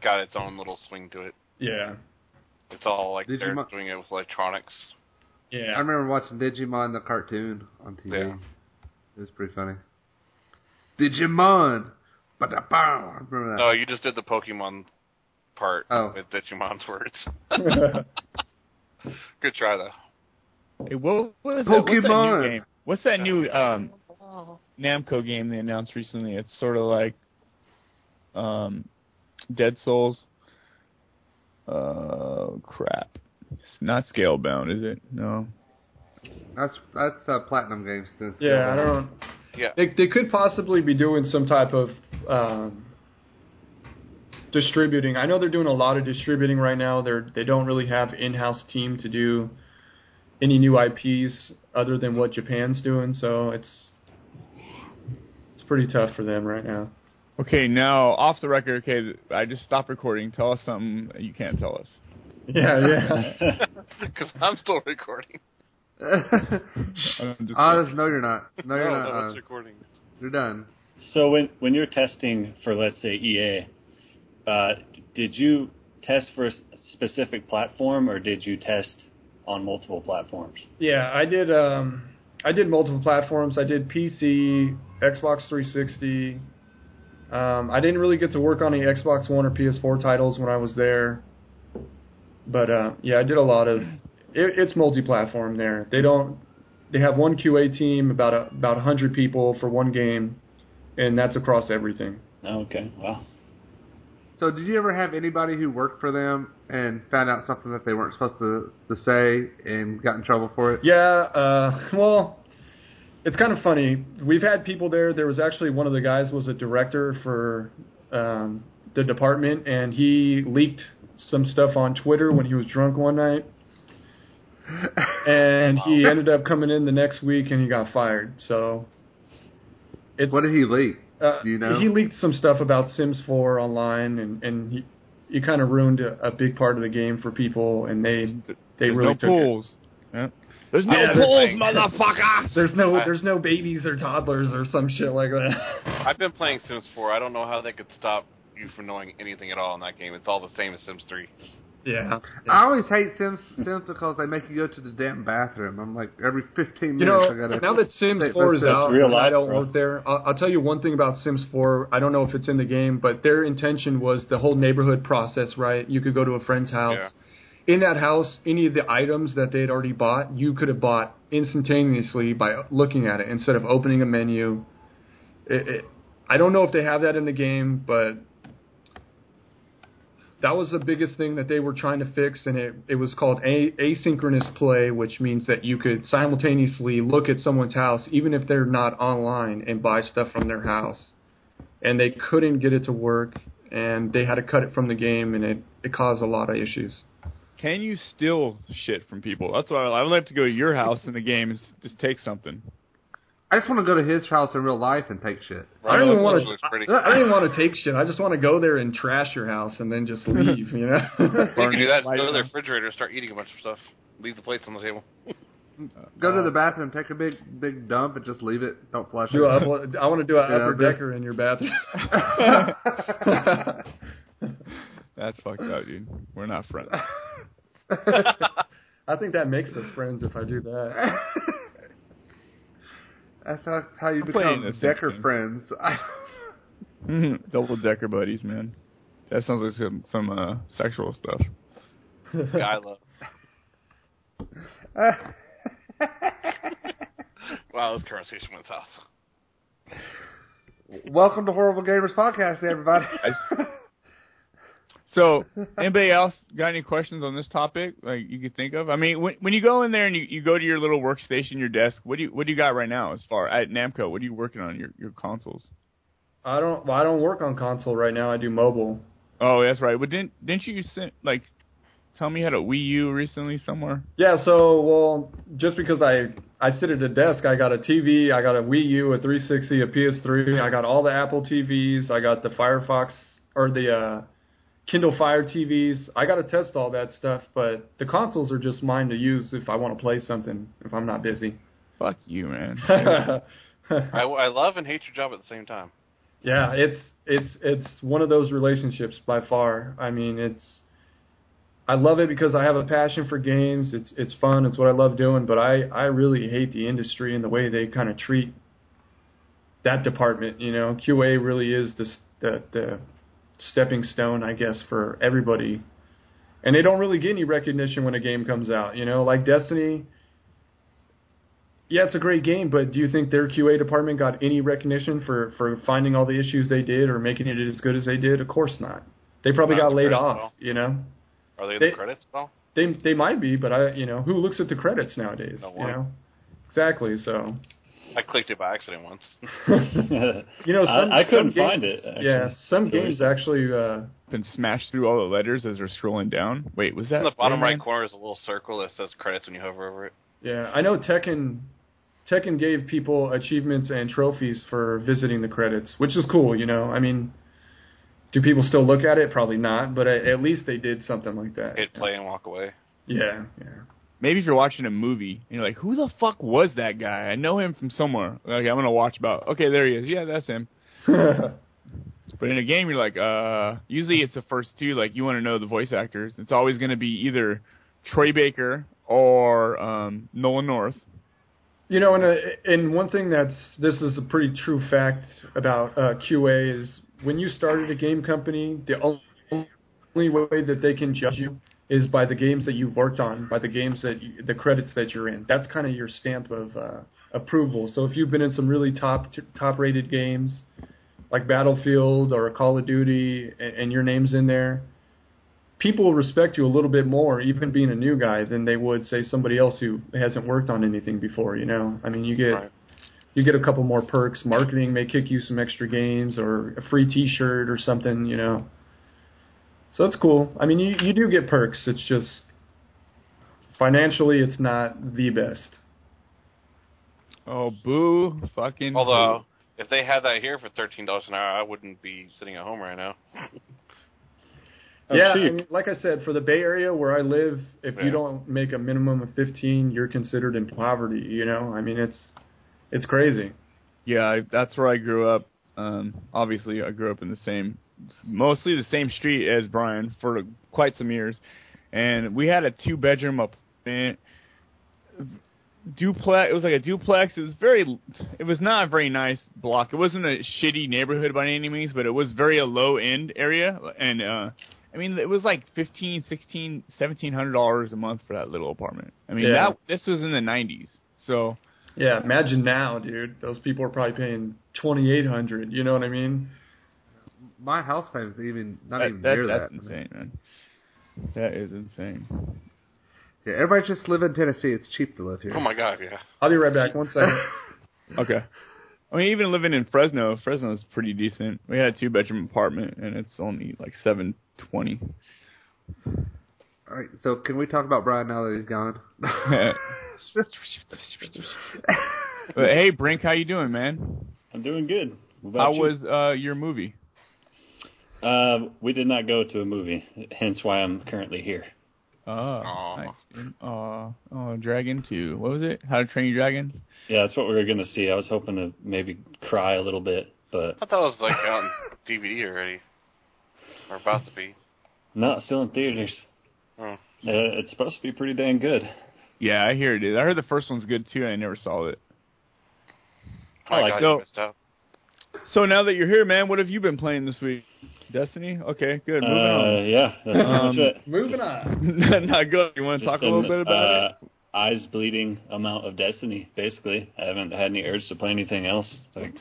got its own little swing to it. Yeah. It's all like they're Digimon- doing it with electronics. Yeah. I remember watching Digimon the cartoon on TV. Yeah. It was pretty funny. Digimon. Ba-da-bow. I remember that. No, you just did the Pokemon part Oh. with Digimon's words. [LAUGHS] Good try though. Hey, what, what is that? What's that Pokemon. new game? What's that new um, Namco game they announced recently? It's sort of like um, Dead Souls. Uh, crap. It's not Scalebound, is it? No. That's that's uh, platinum games. That's yeah, I don't. Yeah. They they could possibly be doing some type of um, distributing. I know they're doing a lot of distributing right now. They're they don't really have in-house team to do any new IPs other than what Japan's doing. So it's it's pretty tough for them right now. Okay, now off the record. Okay, I just stopped recording. Tell us something you can't tell us. Yeah, yeah. [LAUGHS] [LAUGHS] Because I'm still recording. [LAUGHS] I'm Honest, no, you're not. No, you're no, not. no, it's honest. recording. You're done. So when when you're testing for let's say EA, uh, did you test for a s- specific platform or did you test on multiple platforms? Yeah, I did. Um, I did multiple platforms. I did PC, Xbox 360. Um, I didn't really get to work on any Xbox One or PS4 titles when I was there, but uh, yeah, I did a lot of. It, it's multi-platform there. They don't. They have one QA team, about a, about hundred people for one game, and that's across everything. Okay. Wow. So, did you ever have anybody who worked for them and found out something that they weren't supposed to, to say and got in trouble for it? Yeah, uh, [LAUGHS] well, it's kind of funny. We've had people there. There was actually one of the guys was a director for um, the department, and he leaked some stuff on Twitter when he was drunk one night. And he [LAUGHS] ended up coming in the next week, and he got fired. So, it's What did he leak? Uh, you know? He leaked some stuff about Sims 4 online, and and he he kind of ruined a, a big part of the game for people, and they they There's really no took it. pools. Yeah. There's no Yeah, pools, there's- motherfucker. There's no I- there's no babies or toddlers or some shit like that. [LAUGHS] I've been playing Sims 4. I don't know how they could stop you from knowing anything at all in that game. It's all the same as Sims 3. Yeah. I always hate Sims Sims because they make you go to the damn bathroom. I'm like every 15 minutes You know, I gotta. now that Sims 4 is that's- out, real and I don't bro. work there. I'll, I'll tell you one thing about Sims 4. I don't know if it's in the game, but their intention was the whole neighborhood process. Right? You could go to a friend's house. In that house, any of the items that they had already bought, you could have bought instantaneously by looking at it instead of opening a menu. It, it, I don't know if they have that in the game, but that was the biggest thing that they were trying to fix, and it, it was called a- asynchronous play, which means that you could simultaneously look at someone's house, even if they're not online, and buy stuff from their house. And they couldn't get it to work, and they had to cut it from the game, and it, it caused a lot of issues. Can you steal shit from people? That's why I I would like to go to your house in the game and just take something. I just want to go to his house in real life and take shit. I don't even want to. looks. I, I don't even want to take shit. I just want to go there and trash your house and then just leave. You know. [LAUGHS] You can do that. Light Go to the refrigerator and start eating a bunch of stuff. Leave the plates on the table. Go Uh, to the bathroom, take a big big dump, and just leave it. Don't flush do it. a I want to do an Yeah, upper decker in your bathroom. [LAUGHS] That's fucked up, dude. We're not friends. [LAUGHS] I think that makes us friends if I do that. That's how, how you I'm become this Decker thing. friends. [LAUGHS] Double decker buddies, man. That sounds like some some uh, sexual stuff. Guy love. [LAUGHS] Wow, this conversation went south. Welcome to Horrible Gamers Podcast, everybody. [LAUGHS] So, [LAUGHS] anybody else got any questions on this topic? Like you could think of? I mean, when when you go in there and you, you go to your little workstation, your desk, what do you what do you got right now? As far at Namco, what are you working on your your consoles? I don't. Well, I don't work on console right now. I do mobile. Oh, that's right. But didn't didn't you send, like tell me you had a Wii U recently somewhere? Yeah. So, well, just because I I sit at a desk, I got a TV, I got a Wii U, a 360, a PS3, I got all the Apple TVs, I got the Firefox or the uh, Kindle Fire TVs. I got to test all that stuff, but the consoles are just mine to use if I want to play something if I'm not busy. Fuck you, man. [LAUGHS] I, I love and hate your job at the same time. Yeah, it's it's it's one of those relationships by far. I mean, it's I love it because I have a passion for games. It's it's fun. It's what I love doing. But I I really hate the industry and the way they kind of treat that department. You know, QA really is the s- the the stepping stone, I guess, for everybody. And they don't really get any recognition when a game comes out. You know, like Destiny. Yeah, it's a great game, but do you think their QA department got any recognition for for finding all the issues they did or making it as good as they did? Of course not. They probably Not got laid off. though. You know, Are they in They- the credits all? they they might be, but I you know who looks at the credits nowadays? No you know, exactly. So I clicked it by accident once. [LAUGHS] you know, some, I, I couldn't some games, find it. Actually. Yeah, some Until games actually. uh Been smashed through all the letters as they're scrolling down. Wait, was that In the bottom Rayman? right corner is a little circle that says credits when you hover over it. Yeah, I know Tekken. Tekken gave people achievements and trophies for visiting the credits, which is cool. You know, I mean, do people still look at it? Probably not, but at, at least they did something like that. Hit play and walk away. Yeah, yeah. Maybe if you're watching a movie and you're like, "Who the fuck was that guy? I know him from somewhere." Like I'm gonna watch about. Okay, there he is. Yeah, that's him. [LAUGHS] But in a game, you're like, uh, usually it's the first two. Like you want to know the voice actors. It's always going to be either Troy Baker or um, Nolan North. You know, and uh, and one thing that's this is a pretty true fact about uh, QA is when you started a game company, the only way that they can judge you is by the games that you've worked on, by the games that you, the credits that you're in. That's kind of your stamp of uh, approval. So if you've been in some really top top rated games like Battlefield or Call of Duty, and, and your name's in there, people will respect you a little bit more, even being a new guy, than they would say somebody else who hasn't worked on anything before. You know, I mean, you get Right. you get a couple more perks. Marketing may kick you some extra games or a free T-shirt or something. You know, so it's cool. I mean, you you do get perks. It's just financially, it's not the best. Oh, boo! Fucking. Although, if they had that here for thirteen dollars an hour, I wouldn't be sitting at home right now. Oh, [LAUGHS] yeah, cheap. I mean, like I said, for the Bay Area where I live, if Yeah. you don't make a minimum of fifteen, you're considered in poverty. You know, I mean, it's it's crazy. Yeah, I, that's where I grew up. Um, obviously, I grew up in the same, mostly the same street as Brian for quite some years, and we had a two-bedroom apartment. Duplex. It was like a duplex. It was very. It was not a very nice block. It wasn't a shitty neighborhood by any means, but it was very a low end area, and uh, I mean, it was like fifteen, sixteen, seventeen hundred dollars a month for that little apartment. I mean, Yeah. that this was in the '90s, so. Yeah, imagine now, dude. Those people are probably paying twenty eight hundred. You know what I mean? My house payment's even not That, even that, near that's that. insane, man. That is insane. Yeah, everybody just live in Tennessee. It's cheap to live here. Oh my god, yeah. I'll be right back. One second. [LAUGHS] Okay. I mean, even living in Fresno, Fresno is pretty decent. We had a two bedroom apartment, and it's only like seven twenty. All right, so can we talk about Brian now that he's gone? [LAUGHS] but hey, Brink, how you doing, man? I'm doing good. How you? was uh, your movie? Uh, we did not go to a movie, hence why I'm currently here. Oh, Aw. nice. dude. Oh, Dragon Two. What was it? How to Train Your Dragon? Yeah, that's what we were gonna see. I was hoping to maybe cry a little bit, but I thought it was like out on DVD already, or about to be. no, still in theaters. Oh. Uh, it's supposed to be pretty dang good. Yeah, I hear it is. I heard the first one's good too. and I never saw it. Oh my like god, so- you missed out. So now that you're here, man, what have you been playing this week? Destiny. Okay, good. Moving Uh, yeah, that's Um, much it. Moving on. on. [LAUGHS] Not good. You want to Just talk a little bit about uh, it? Eyes bleeding amount of Destiny, basically. I haven't had any urge to play anything else. Like,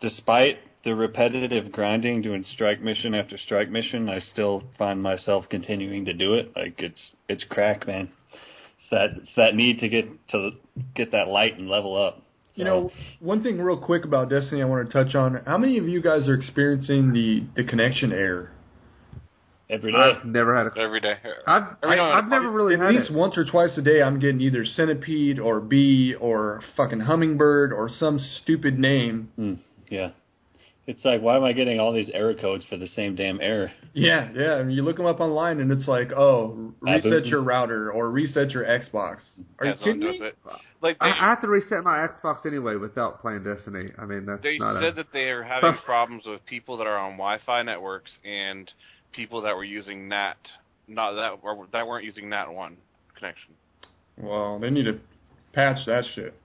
despite the repetitive grinding, doing strike mission after strike mission, I still find myself continuing to do it. Like it's it's crack, man. It's that it's that need to get to get that light and level up. You know, one thing real quick about Destiny I want to touch on. How many of you guys are experiencing the, the connection error? every day. I've never had a. Every day. I've Every I, I've never really At had least it. once or twice a day, I'm getting either centipede or bee or fucking hummingbird or some stupid name. Mm, yeah. It's like, why am I getting all these error codes for the same damn error? Yeah, yeah. I mean, you look them up online and it's like, oh, reset your router or reset your Xbox. Are you kidding me? it. Like they, I, I have to reset my Xbox anyway without playing Destiny. I mean, that's they not said a. that they are having [LAUGHS] problems with people that are on Wi-Fi networks and people that were using NAT, not that or that weren't using NAT one connection. Well, they need to patch that shit.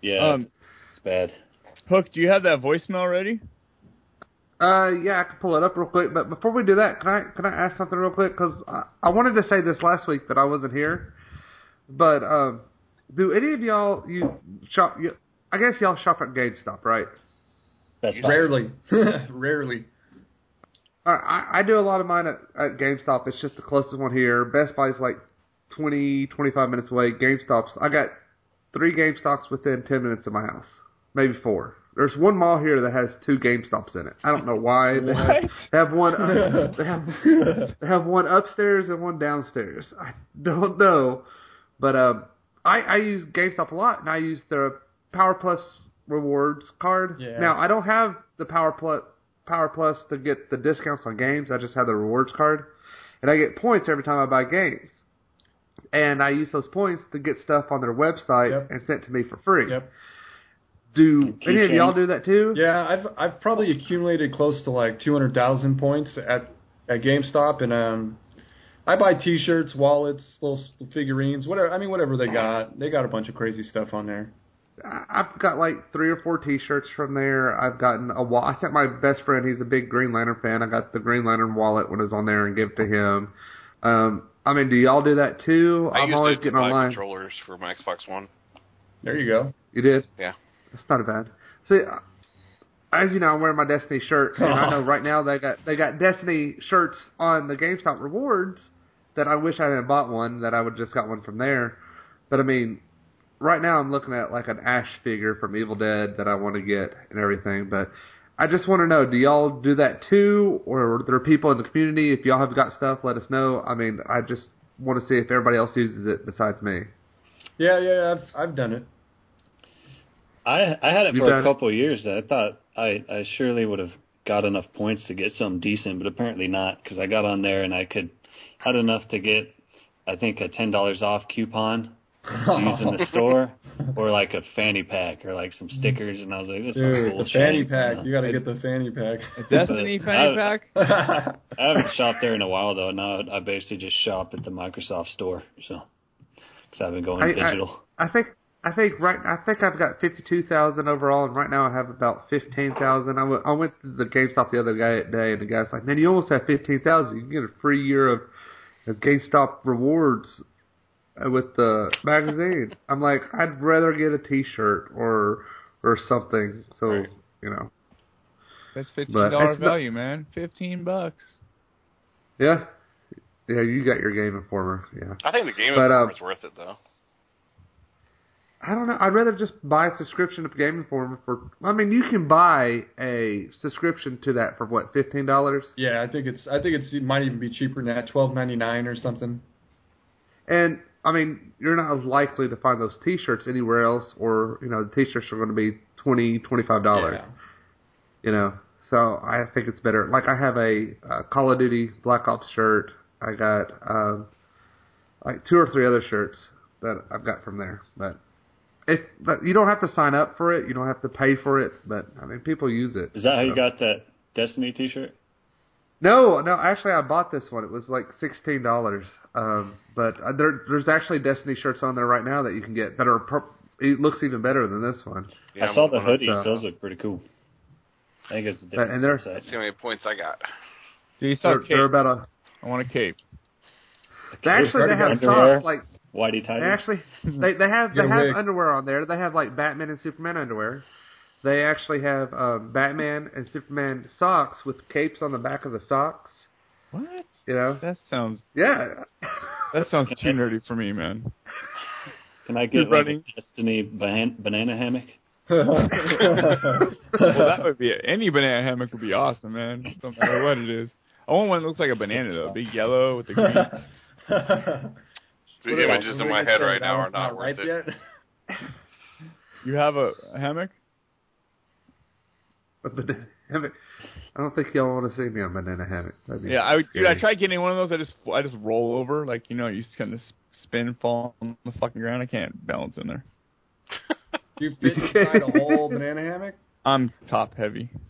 Yeah, Um, it's, it's bad. Hook, do you have that voicemail ready? Uh, yeah, I can pull it up real quick. But before we do that, can I can I ask something real quick? Because I, I wanted to say this last week, but I wasn't here. But um, do any of y'all you shop? You, I guess y'all shop at GameStop, right? Best Buy. Rarely, [LAUGHS] [LAUGHS] rarely. All right, I, I do a lot of mine at, at GameStop. It's just the closest one here. Best Buy's like 20, 25 minutes away. GameStop's I got three GameStops within ten minutes of my house, maybe four. There's one mall here that has two GameStops in it. I don't know why. They [LAUGHS] [LAUGHS] have, they have one. Uh, they have they have one upstairs and one downstairs. I don't know, but um, I I use GameStop a lot, and I use their Power Plus rewards card. Yeah. Now I don't have the Power Plus Power Plus to get the discounts on games. I just have the rewards card, and I get points every time I buy games. And I use those points to get stuff on their website Yep. and sent to me for free. Yep. Do any of y'all do that too? Yeah, I've I've probably accumulated close to like two hundred thousand points at at GameStop, and um, I buy T-shirts, wallets, little figurines, whatever. I mean, whatever they got. They got a bunch of crazy stuff on there. I- I've got like three or four T-shirts from there. I've gotten a wall. I sent my best friend. He's a big Green Lantern fan. I got the Green Lantern wallet when it was on there and give it to him. Um, I mean, do y'all do that too? I I'm used always to getting buy online. controllers for my Xbox One. There you go. You did? Yeah. That's not bad. See, uh, as you know, I'm wearing my Destiny shirt, and I know right now they got they got Destiny shirts on the GameStop rewards that I wish I hadn't bought one. That I would just got one from there. But I mean, right now I'm looking at like an Ash figure from Evil Dead that I want to get and everything. But I just want to know, do y'all do that too, or are there people in the community? If y'all have got stuff, let us know. I mean, I just want to see if everybody else uses it besides me. Yeah, yeah, yeah, I've I've done it. I I had it You've for a couple of years. I thought I I surely would have got enough points to get something decent, but apparently not because I got on there and I could had enough to get I think a ten dollars off coupon to use in the [LAUGHS] store or like a fanny pack or like some stickers and I was like this is Dude, the bullshit. fanny you pack. know. You got to get the fanny pack. [LAUGHS] Destiny But fanny I- pack. I [LAUGHS] haven't shopped there in a while though. Now I basically just shop at the Microsoft store. So because I've been going I- I- digital. I think I think right I think I've got fifty two thousand overall, and right now I have about fifteen thousand. I went I went to the GameStop the other guy, day, and the guy's like, "Man, you almost have fifteen thousand. You can get a free year of, of GameStop rewards uh, with the magazine." [LAUGHS] I'm like, I'd rather get a T-shirt or or something. So Right. you know, That's fifteen dollar dollar it's not- value, man. Fifteen bucks. yeah, yeah, you got your Game Informer, yeah. I think the Game But, Informer uh, is worth it though. I don't know. I'd rather just buy a subscription to Game Informer for. I mean, you can buy a subscription to that for what fifteen dollars, yeah, I think it's I think it's it might even be cheaper than that, twelve ninety nine or something. and I mean, you're not as likely to find those T-shirts anywhere else, or you know, the T-shirts are going to be twenty, twenty-five dollars. Yeah. You know, so I think it's better. Like I have a, uh Call of Duty Black Ops shirt. I got um, like two or three other shirts that I've got from there, but. If but you don't have to sign up for it, you don't have to pay for it, but I mean, people use it. Is that how you got that Destiny T-shirt? No, no. Actually, I bought this one. It was like sixteen dollars. Um, but uh, there, there's actually Destiny shirts on there right now that you can get that are. Per- it looks even better than this one. Yeah, I saw the hoodies; uh, those look pretty cool. I think it's a But- different and they're- website. See how many points I got. Do you saw They're, cape? they're about a. I want a cape. They actually they have Underwear. socks like Whitey they tighty. actually [LAUGHS] they they have they have wig. underwear on there. They have like Batman and Superman underwear. They actually have um, Batman and Superman socks with capes on the back of the socks. What? You know, That sounds yeah. [LAUGHS] that sounds too nerdy for me, man. Can I get like running. a Destiny ban- banana hammock? [LAUGHS] Well, that would be it. Any banana hammock would be awesome, man. No matter what it is. I want one that looks like a banana though, big yellow with the green. The images in my head right now are not worth it. Yet. [LAUGHS] You have a, a hammock? A banana hammock. I don't think y'all want to see me on banana hammock. That'd Yeah, I would, dude. I tried getting one of those. I just I just roll over, like you know, you just kind of spin, fall on the fucking ground. I can't balance in there. You [LAUGHS] fit inside a whole banana hammock? I'm top heavy. [LAUGHS]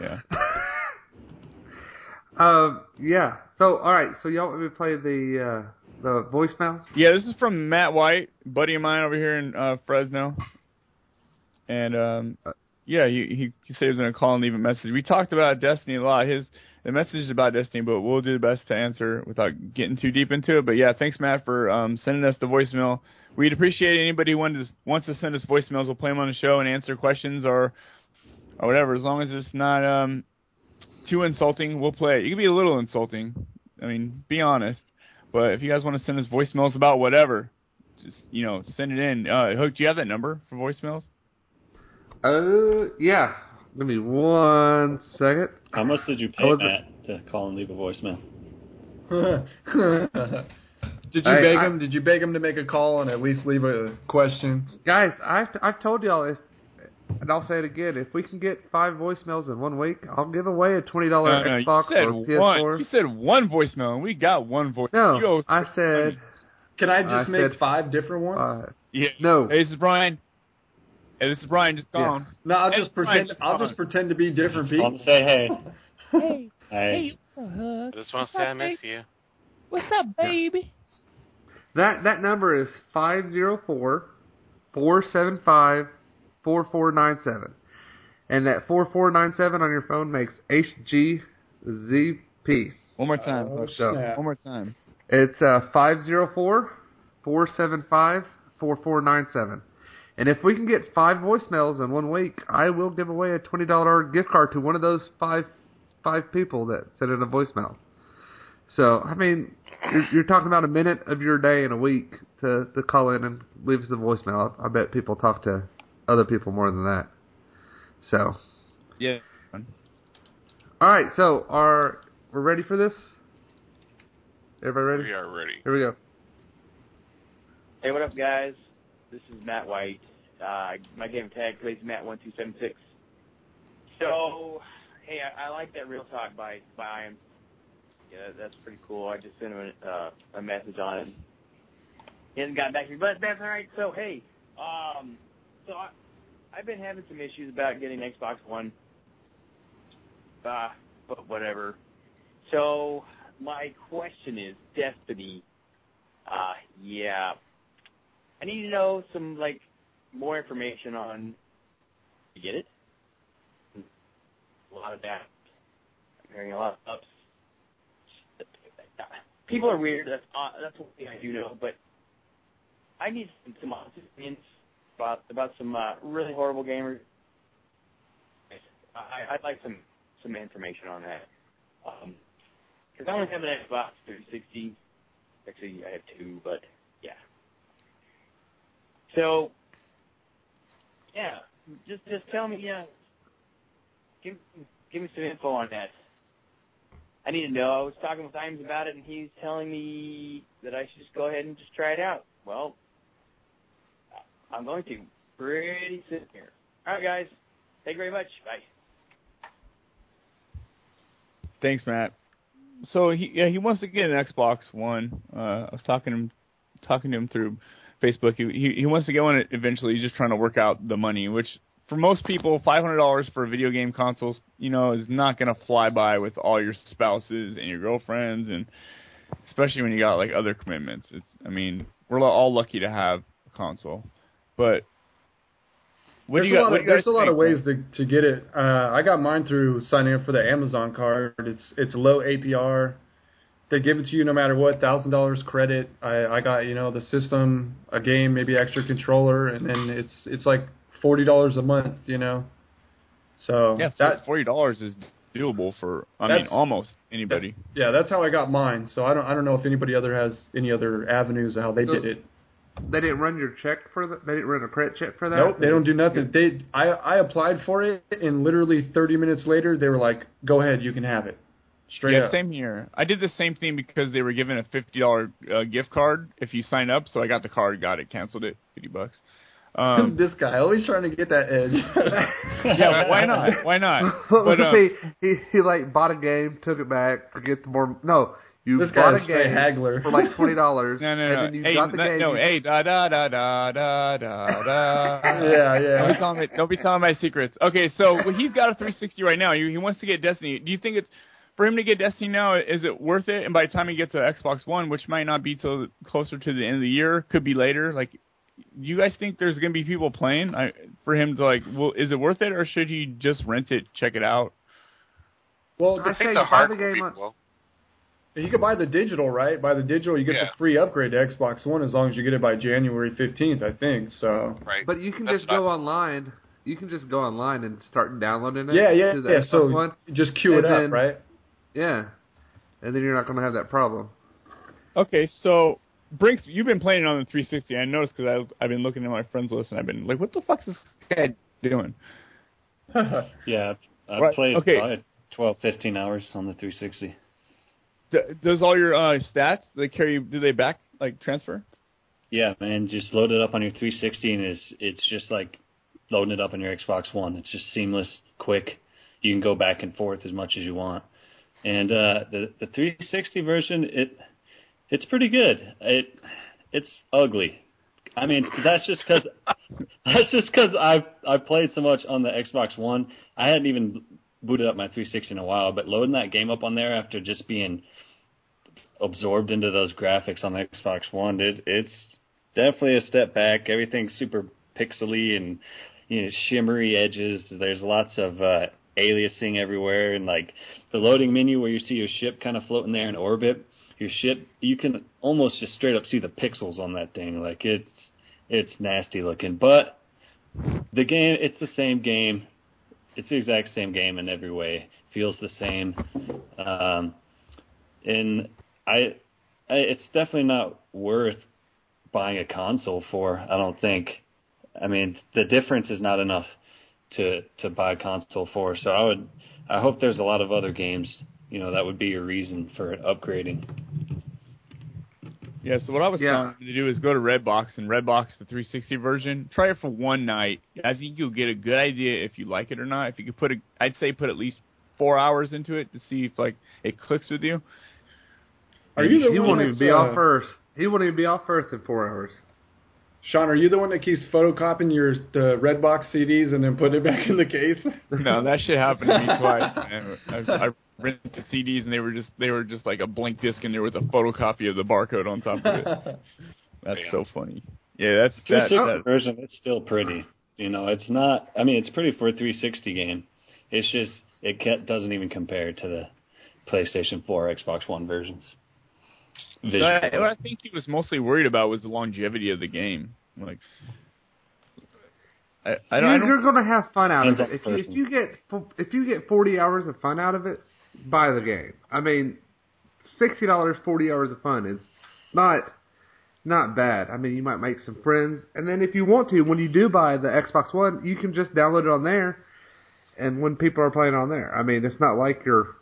Yeah. Um, yeah. So, all right. So y'all want me to play the uh, the voicemail? Yeah, this is from Matt White, buddy of mine over here in uh, Fresno. And um, yeah, he, he he said he was gonna call and leave a message. We talked about Destiny a lot. His the message is about Destiny, but we'll do the best to answer without getting too deep into it. But yeah, thanks Matt for um, sending us the voicemail. We'd appreciate anybody who wants to send us voicemails. We'll play them on the show and answer questions or or whatever, as long as it's not um, too insulting. We'll play it. You can be a little insulting. I mean, be honest. But if you guys want to send us voicemails about whatever, just you know, send it in. Uh, Hook, do you have that number for voicemails? Uh, yeah. Give me one second. How much did you pay was- Matt to call and leave a voicemail? [LAUGHS] Did you I- beg I- him? Did you beg him to make a call and at least leave a question? Guys, I've I've told y'all if, and I'll say it again. If we can get five voicemails in one week, I'll give away a twenty dollar No, no, Xbox you said or one. PS4. You said one voicemail, and we got one voicemail. No, You I said Can I I just make said five different ones? uh, Yeah. no. Hey, this is Brian. Hey, this is Brian. Just Yeah. calling. no, I'll hey, just Brian, pretend. just I'll just pretend to be different Call people. to say hey. I, what's up, Hug? I just want to say I miss you. What's up, baby? That that number is 504 475 4497. And that 4497 on your phone makes HGZP. One more time. Oh, Hug. snap. One more time. It's uh, 504 475 4497. And if we can get five voicemails in one week, I will give away a $20 gift card to one of those five five people that sent in a voicemail. So, I mean, you're, you're talking about a minute of your day in a week to, to call in and leave us a voicemail. I, I bet people talk to other people more than that. So, Yeah. all right. So, are we're ready for this? Everybody ready? We are ready. Here we go. Hey, what up, guys? This is Matt White. Uh, my game tag plays Matt1276. So, hey, I, I like that Real Talk by by Ian. Yeah, that's pretty cool. I just sent him a, uh, a message on it. He hasn't gotten back to me, but that's all right. So, hey, um, so I, I've been having some issues about getting Xbox One. Uh, but whatever. So, my question is Destiny. Uh, yeah. I need to know some like more information on to get it. A lot of that. I'm hearing a lot of ups. People are weird. That's uh, that's one thing I do know. But I need some, some opinions about about some uh, really horrible gamers. I, I'd like some some information on that. Um 'cause I only have an Xbox 360. Actually, I have two, but yeah. So, yeah, just just tell me, yeah, give give me some info on that. I need to know. I was talking with Imes about it, and he's telling me that I should just go ahead and just try it out. Well, I'm going to pretty soon here. All right, guys. Thank you very much. Bye. Thanks, Matt. So he yeah he wants to get an Xbox One. Uh, I was talking to him talking to him through Facebook. He, he he wants to get one eventually. He's just trying to work out the money, which for most people, five hundred dollars for a video game consoles, you know, is not gonna fly by with all your spouses and your girlfriends, and especially when you got like other commitments. It's I mean we're all lucky to have a console, but what there's do you a got, lot of, there's a lot of ways to to get it. Uh, I got mine through signing up for the Amazon card. It's it's low APR. They give it to you no matter what, thousand dollars credit. I I got you know the system, a game, maybe extra controller, and then it's it's like forty dollars a month. You know, so Yeah, that forty dollars is doable for I mean almost anybody. yeah, that's how I got mine. So I don't I don't know if anybody other has any other avenues of how they So- did it. They didn't run your check for that. They didn't run a credit check for that. Nope, they don't do nothing. They I I applied for it, and literally thirty minutes later, they were like, "Go ahead, you can have it." Straight up yeah, up. same here. I did the same thing because they were giving a fifty dollar uh, gift card if you sign up. So I got the card, got it, canceled it, fifty bucks. Um, [LAUGHS] this guy always trying to get that edge. [LAUGHS] yeah, why not? Why not? [LAUGHS] But But uh, he, he he like bought a game, took it back to get the more. No, you This bought a game haggler. for like twenty dollars, [LAUGHS] no, no, and then you hey, got the no, game. no, hey, da da da da da da da. Yeah, yeah. Don't be telling me, don't be telling my secrets. Okay, so well, he's got a 360 right now. He, he wants to get Destiny. Do you think it's for him to get Destiny now? Is it worth it? And by the time he gets to Xbox One, which might not be till closer to the end of the year, could be later. Like, do you guys think there's going to be people playing I, for him to like? Well, is it worth it, or should he just rent it, check it out? well, I I say think the hard the game be, well, you can buy the digital, right? Buy the digital, you get Yeah. the free upgrade to Xbox One as long as you get it by January fifteenth, I think. So right. But you can That's just what go online. You can just go online and start downloading it. yeah, yeah, to the yeah. Xbox So One. just queue it And up, right? Yeah, and then you're not going to have that problem. Okay, so Brinks, you've been playing it on the 360. I noticed because I've, I've been looking at my friends list and I've been like, what the fuck's this guy doing? [LAUGHS] yeah, I've Right, played okay. probably 12, 15 hours on the 360. D- does all your uh, stats they carry? Do they back like transfer? Yeah, man, just load it up on your 360 and it's it's just like loading it up on your Xbox One. It's just seamless, quick. You can go back and forth as much as you want. And uh, the the 360 version, it it's pretty good. It it's ugly. I mean, that's just because [LAUGHS] that's just because I I played so much on the Xbox One. I hadn't even booted up my 360 in a while, but loading that game up on there after just being absorbed into those graphics on the Xbox One, it, it's definitely a step back. Everything's super pixely and you know shimmery edges. There's lots of uh, aliasing everywhere, and like the loading menu where you see your ship kind of floating there in orbit. Your ship, you can almost just straight up see the pixels on that thing. Like it's it's nasty looking, but the game, it's the same game. It's the exact same game in every way. Feels the same. Um, and I, I, it's definitely not worth buying a console for. I don't think. I mean, the difference is not enough to to buy a console for. So I would. I hope there's a lot of other games. You know, that would be your reason for upgrading. Yeah, so what I was Yeah. telling you to do is go to Redbox and Redbox the 360 version. Try it for one night. I think you'll get a good idea if you like it or not. If you could put a, I'd say put at least four hours into it to see if like it clicks with you. Are you the he one won't even be uh, off Earth. He won't even be off Earth in four hours. Sean, are you the one that keeps photocopying your the Redbox CDs and then putting it back in the case? [LAUGHS] No, that shit happened to me twice. Man. [LAUGHS] I, I rented the CDs and they were just they were just like a blank disc in there with a photocopy of the barcode on top of it. [LAUGHS] That's so funny. Yeah, that's that, 360 that, version, it's still pretty. You know, it's not. I mean, it's pretty for a 360 game. It's just it ca doesn't even compare to the PlayStation 4, Xbox One versions. So Visually. I, what I think he was mostly worried about was the longevity of the game. Like, I, I don't. You're, you're going to have fun out of it. If you, if you get if you get 40 hours of fun out of it, buy the game. I mean, sixty dollars, 40 hours of fun is not not bad. I mean, you might make some friends, and then if you want to, when you do buy the Xbox One, you can just download it on there. And when people are playing on there, I mean, it's not like you're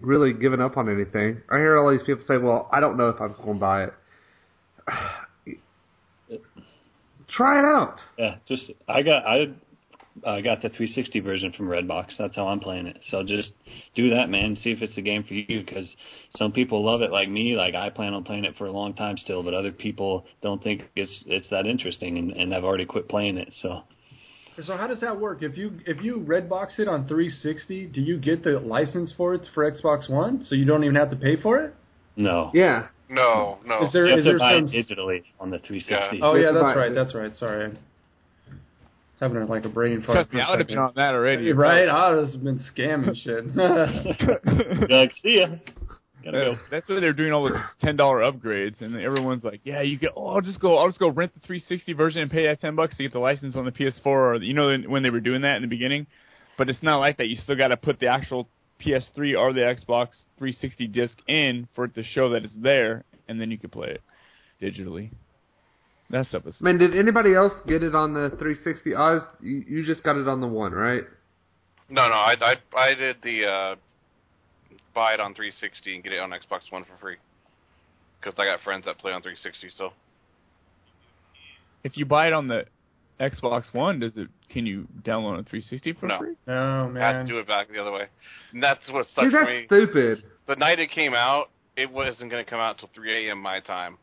really giving up on anything. I hear all these people say, "Well, I don't know if I'm going to buy it." [SIGHS] Try it out. Yeah, just I got I I got the 360 version from Redbox. That's how I'm playing it. So just do that, man. See if it's the game for you. Because some people love it, like me. Like I plan on playing it for a long time still, but other people don't think it's it's that interesting, and, and have already quit playing it. So So how does that work? If you if you Redbox it on 360, do you get the license for it for Xbox One? So you don't even have to pay for it? no, Yeah. No, no. Is there you have is to there buy some? it digitally on the 360. Oh yeah, that's right. That's right. Sorry, having like a brain fart. Trust for me, a I would have been second. on that already. Right? I would have been scamming [LAUGHS] shit. [LAUGHS] You're like, see ya. Gotta go. That's why they're doing all the ten dollar upgrades, and everyone's like, "Yeah, you get. Oh, I'll just go. I'll just go rent the 360 version and pay that ten bucks to get the license on the PS4." Or you know when they were doing that in the beginning, but it's not like that. You still got to put the actual PS3 or the Xbox 360 disc in for it to show that it's there, and then you can play it digitally. That stuff is. I mean, did anybody else get it on the 360? Oz, you, you just got it on the one, right? No, no. I I I did the uh, buy it on 360 and get it on Xbox One for free. Because I got friends that play on 360 still. If you buy it on the Xbox One, does it? Can you download on 360 for No. free? no man. I had man. to do it back the other way. And that's what sucks Dude, for that's me. stupid. The night it came out, it wasn't going to come out till 3 a.m. my time,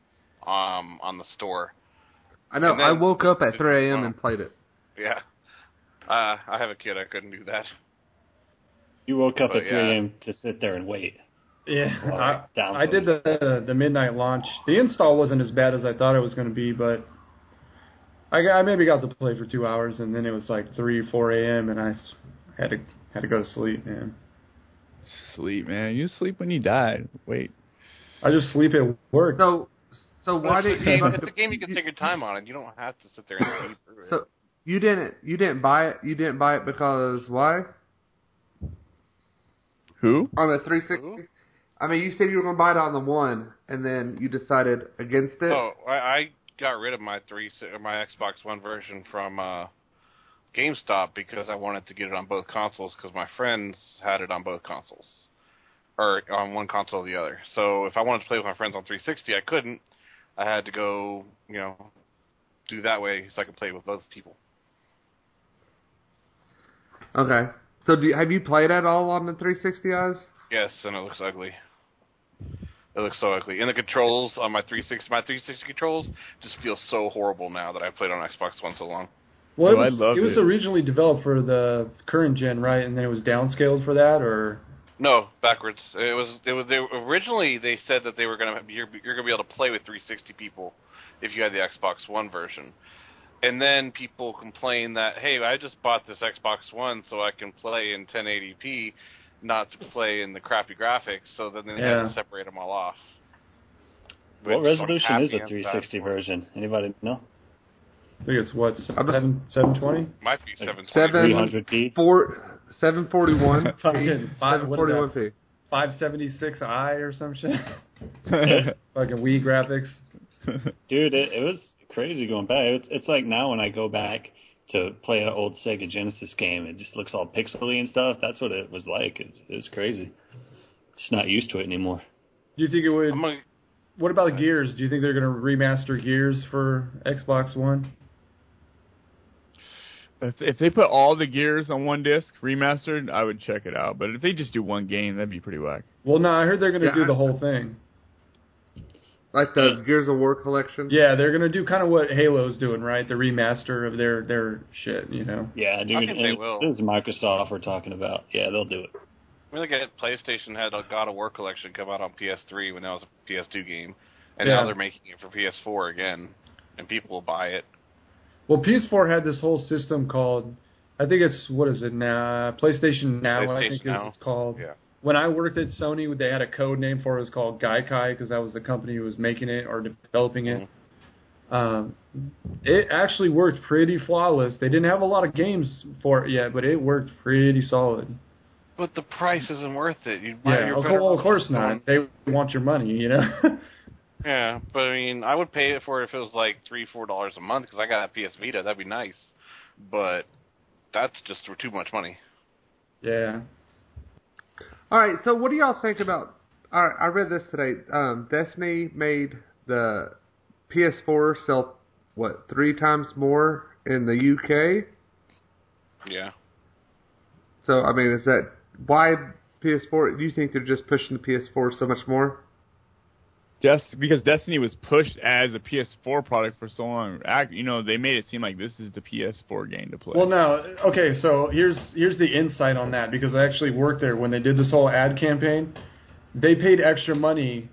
um, on the store. I know. Then- I woke up at 3 a.m. and played it. Yeah. Uh, I have a kid. I couldn't do that. You woke up But, at 3 yeah. a.m. to sit there and wait. Yeah, Well, I, I did the the midnight launch. The install wasn't as bad as I thought it was going to be, but I, got, I maybe got to play for two hours, and then it was like three, four a.m. and I s- had to had to go to sleep, man. Sleep, man. You sleep when you die. Wait. I just sleep at work. So, so why didn't game- you? It's a game you can take your time on, and you don't have to sit there and sleep through it. So you didn't you didn't buy it. You didn't buy it because why? Who? On the 360. I mean, you said you were going to buy it on the one, and then you decided against it. Oh, I, I got rid of my three my Xbox One version from uh, GameStop because I wanted to get it on both consoles because my friends had it on both consoles, or on one console or the other. So if I wanted to play with my friends on 360, I couldn't. I had to go, you know, do that way so I could play with both people. Okay. So do you, have you played at all on the 360 eyes? Yes, and it looks ugly. It looks so ugly. And the controls on my 360, my 360 controls just feel so horrible now that I've played on Xbox One so long. Well, it Oh, was, loved it was it. originally developed for the current gen, right? And then it was downscaled for that, or No, backwards. It was it was they originally they said that they were gonna you're you're gonna be able to play with 360 people if you had the Xbox One version, and then people complained that hey I just bought this Xbox One so I can play in 1080p, not to play in the crappy graphics. So then they had to separate them all off. What Which resolution is a 360 version? Anybody know? I think it's what I'm seven seven twenty. Might be 720. Seven- 300p. Four seven forty one. [LAUGHS] Fucking five- what is forty that? one p. Five seventy six i or some shit. [LAUGHS] Fucking Wii graphics. Dude, it, it was crazy going back. It's, it's like now when I go back to play an old Sega Genesis game, it just looks all pixely and stuff. That's what it was like. It's, it was crazy. Just not used to it anymore. Do you think it would? I'm gonna, What about Gears? Do you think they're going to remaster Gears for Xbox One? If, if they put all the gears on one disc remastered, I would check it out. But if they just do one game, that'd be pretty whack. Well, no, I heard they're going to Yeah, do I- the whole thing. Like the Gears of War collection. Yeah, they're going to do kind of what Halo's doing, right? The remaster of their their shit, you know. Yeah, dude. I think they will. This is Microsoft we're talking about. Yeah, they'll do it. I mean, look at PlayStation had a God of War collection come out on PS3 when that was a PS2 game, and Yeah. now they're making it for PS4 again, and people will buy it. Well, PS4 had this whole system called, I think it's what is it now? PlayStation Now, I PlayStation think is Now. it's called. Yeah. When I worked at Sony, they had a code name for it. It was called Gaikai because that was the company who was making it or developing it. Um, it actually worked pretty flawless. They didn't have a lot of games for it yet, but it worked pretty solid. But the price isn't worth it. You'd buy Yeah, your of, course, of course not. They want your money, you know. [LAUGHS] Yeah, but I mean, I would pay it for it if it was like three, four dollars a month because I got a PS Vita. That'd be nice, but that's just too much money. yeah. All right. So what do y'all think about? All right, I read this today. Um, Destiny made the PS4 sell what three times more in the UK. Yeah. So I mean, is that why PS4? Do you think they're just pushing the PS4 so much more? Just because Destiny was pushed as a PS4 product for so long, you know, they made it seem like this is the PS4 game to play. Well, no. Okay, so here's here's the insight on that because I actually worked there when they did this whole ad campaign. They paid extra money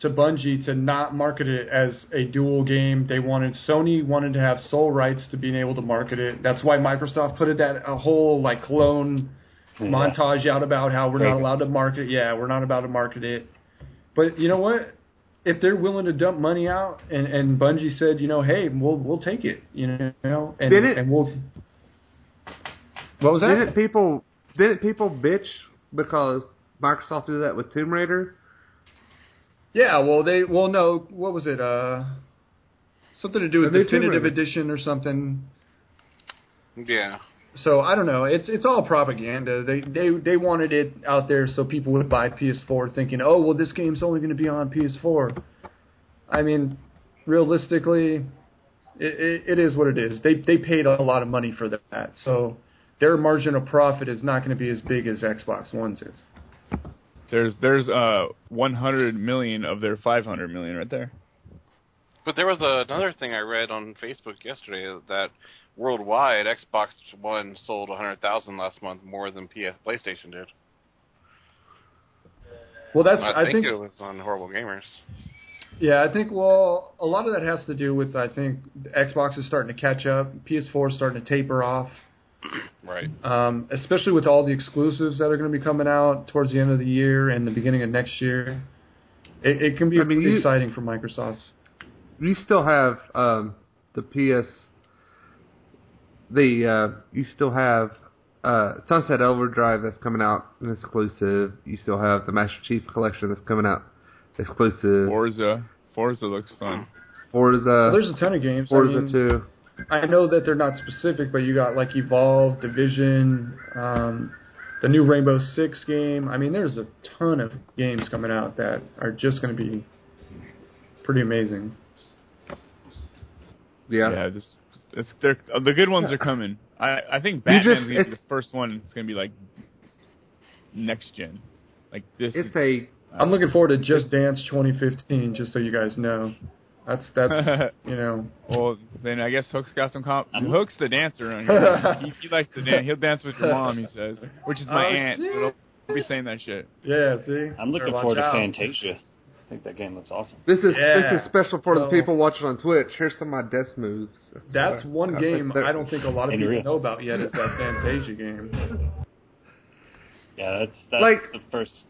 to Bungie to not market it as a dual game. They wanted Sony wanted to have sole rights to being able to market it. That's why Microsoft put it that a whole like clone montage out about how we're not allowed to market. Yeah, we're not allowed to market it. But you know what? If they're willing to dump money out, and and Bungie said, you know, hey, we'll we'll take it, you know, and it- and we'll. What was that? Didn't people didn't people bitch because Microsoft did that with Tomb Raider? Yeah, well, they well no, what was it? Uh, something to do with The definitive edition or something. Yeah. So I don't know. It's it's all propaganda. They they they wanted it out there so people would buy PS4, thinking, oh well, this game's only going to be on PS4. I mean, realistically, it, it, it is what it is. They they paid a lot of money for that, so their margin of profit is not going to be as big as Xbox One's is. there's there's uh 100 million of their 500 million right there. But there was another thing I read on Facebook yesterday that worldwide Xbox One sold 100,000 last month more than PS PlayStation did. Well, that's I, I, think, think it was on Horrible Gamers. Yeah, I think well, a lot of that has to do with I think Xbox is starting to catch up, PS4 is starting to taper off, Right. um, especially with all the exclusives that are going to be coming out towards the end of the year and the beginning of next year. It, it can be I mean, pretty you- exciting for Microsoft. You still have um, the PS. The uh, you still have uh, Sunset Overdrive that's coming out an exclusive. You still have the Master Chief Collection that's coming out exclusive. Forza, Forza looks fun. Forza, Well, there's a ton of games. I Forza mean, Two. I know that they're not specific, but you got like Evolve, Division, um, the new Rainbow Six game. I mean, there's a ton of games coming out that are just going to be pretty amazing. Yeah. Yeah, just it's they're, uh, the good ones are coming. I I think You just- Batman's gonna the first one. It's gonna be like next gen, like this. It's a I'm looking forward to Just Dance 2015, just so you guys know. That's that's [LAUGHS] you know. well, then I guess Hook's got some comp. Hook's the dancer. On here. [LAUGHS] he, he likes to dance. He'll dance with your mom. He says, which is my Oh, aunt. shit. So don't be saying that shit. Yeah, see. I'm looking Better watch forward to out. Fantasia. I think that game looks awesome. This is Yeah. this is special for the people watching on Twitch. Here's some of my death moves. That's what I- one I game that- I don't think a lot of people real. know about yet. Is that Fantasia game? Yeah, that's that's Like- the first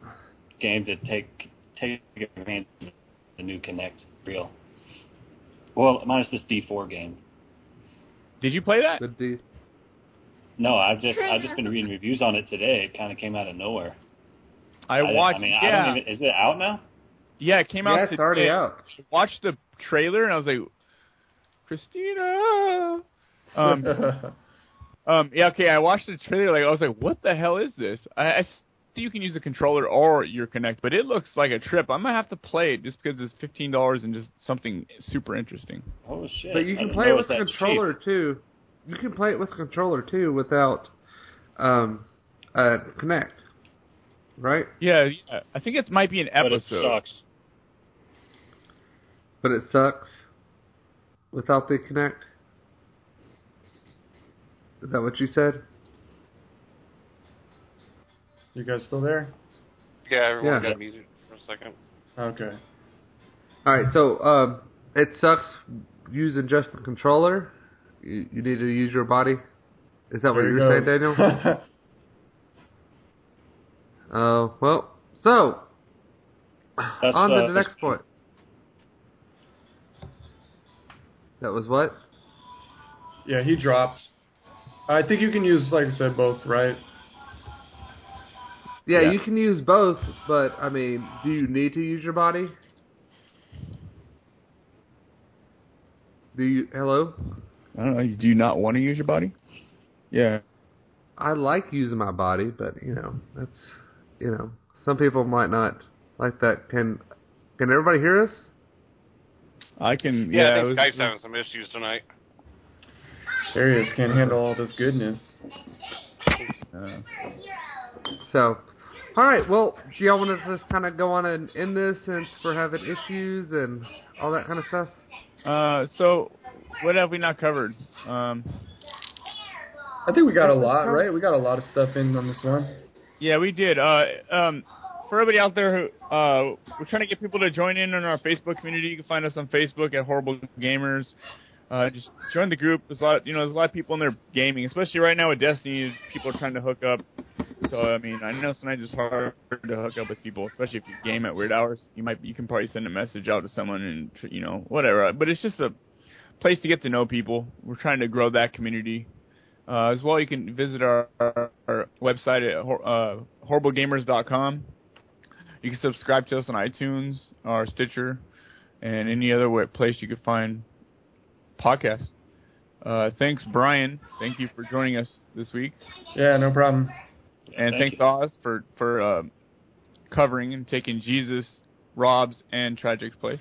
game to take take advantage of the new Kinect real. Well, minus this D4 game. Did you play that? The D- No, I've just I've just been [LAUGHS] reading reviews on it today. It kind of came out of nowhere. I I, watched. I mean, yeah, I don't even. Is it out now? Yeah, it came out. yeah, it's already today. out. Watched the trailer and I was like, Christina. Um, [LAUGHS] um, yeah, okay. I watched the trailer. Like I was like, what the hell is this? I, I see you can use the controller or your Kinect, but it looks like a trip. I'm gonna have to play it just because it's fifteen dollars and just something super interesting. Oh shit! But you can play it with the that cheap. controller too. You can play it with the controller too without um uh Kinect. Right? Yeah, yeah. I think it might be an but it episode. sucks. But it sucks without the Kinect. Is that what you said? You guys still there? Yeah, everyone Yeah. got muted for a second. Okay. All right, so um, it sucks using just the controller. You, you need to use your body. Is that what you he were saying. Daniel? Oh [LAUGHS] well. So That's, on to uh, the next point. That was what? yeah, he dropped. I think you can use, like I said, both, right? Yeah, Yeah. you can use both, but I mean, do you need to use your body? Do you? Hello. I don't know. Do you not want to use your body? Yeah. I like using my body, but you know, that's you know, some people might not like that. Can can everybody hear us? I can. Yeah, Yeah. I it think was- Skype's having some issues tonight. Serious, can't handle all this goodness. uh, So, all right. Well, do y'all want to just kind of go on and end this since we're having issues and all that kind of stuff? uh, so, what have we not covered? Um, I think we got a lot, right? We got a lot of stuff in on this one. Yeah, we did. Uh, um, for everybody out there who uh, we're trying to get people to join in on our Facebook community. You can find us on Facebook at Horrible Gamers. Uh, just join the group. There's a lot, you know, there's a lot of people in there gaming, especially right now with Destiny. People are trying to hook up. So I mean, I know sometimes it's hard to hook up with people, especially if you game at weird hours. You might, you can probably send a message out to someone and you know whatever. But it's just a place to get to know people. We're trying to grow that community. Uh, as well, you can visit our, our, our website at uh, horriblegamers.com. You can subscribe to us on iTunes or Stitcher and any other place you could find podcasts. Uh, thanks, Brian. Thank you for joining us this week. Yeah, no problem. And Thank thanks, you. Oz, for, for uh, covering and taking Jesus, Rob's, and Tragic's place.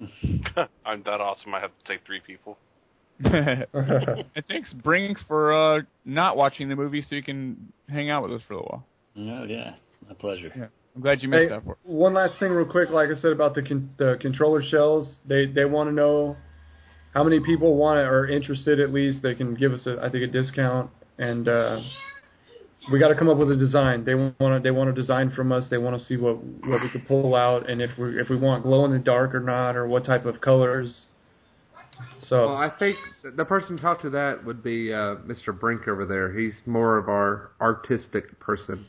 [LAUGHS] I'm that awesome. I have to take three people. [LAUGHS] and thanks, Brinks, for uh, not watching the movie so you can hang out with us for a little while. Oh yeah, my pleasure. Yeah. I'm glad you missed Hey, that for one last thing, real quick. Like I said about the con- the controller shells, they they want to know how many people want it or interested. At least they can give us, a, I think, a discount. And uh, we got to come up with a design. They want to they want a design from us. They want to see what what we could pull out and if we if we want glow in the dark or not or what type of colors. So Well, I think the person to talk to that would be uh, Mr. Brink over there. He's more of our artistic person.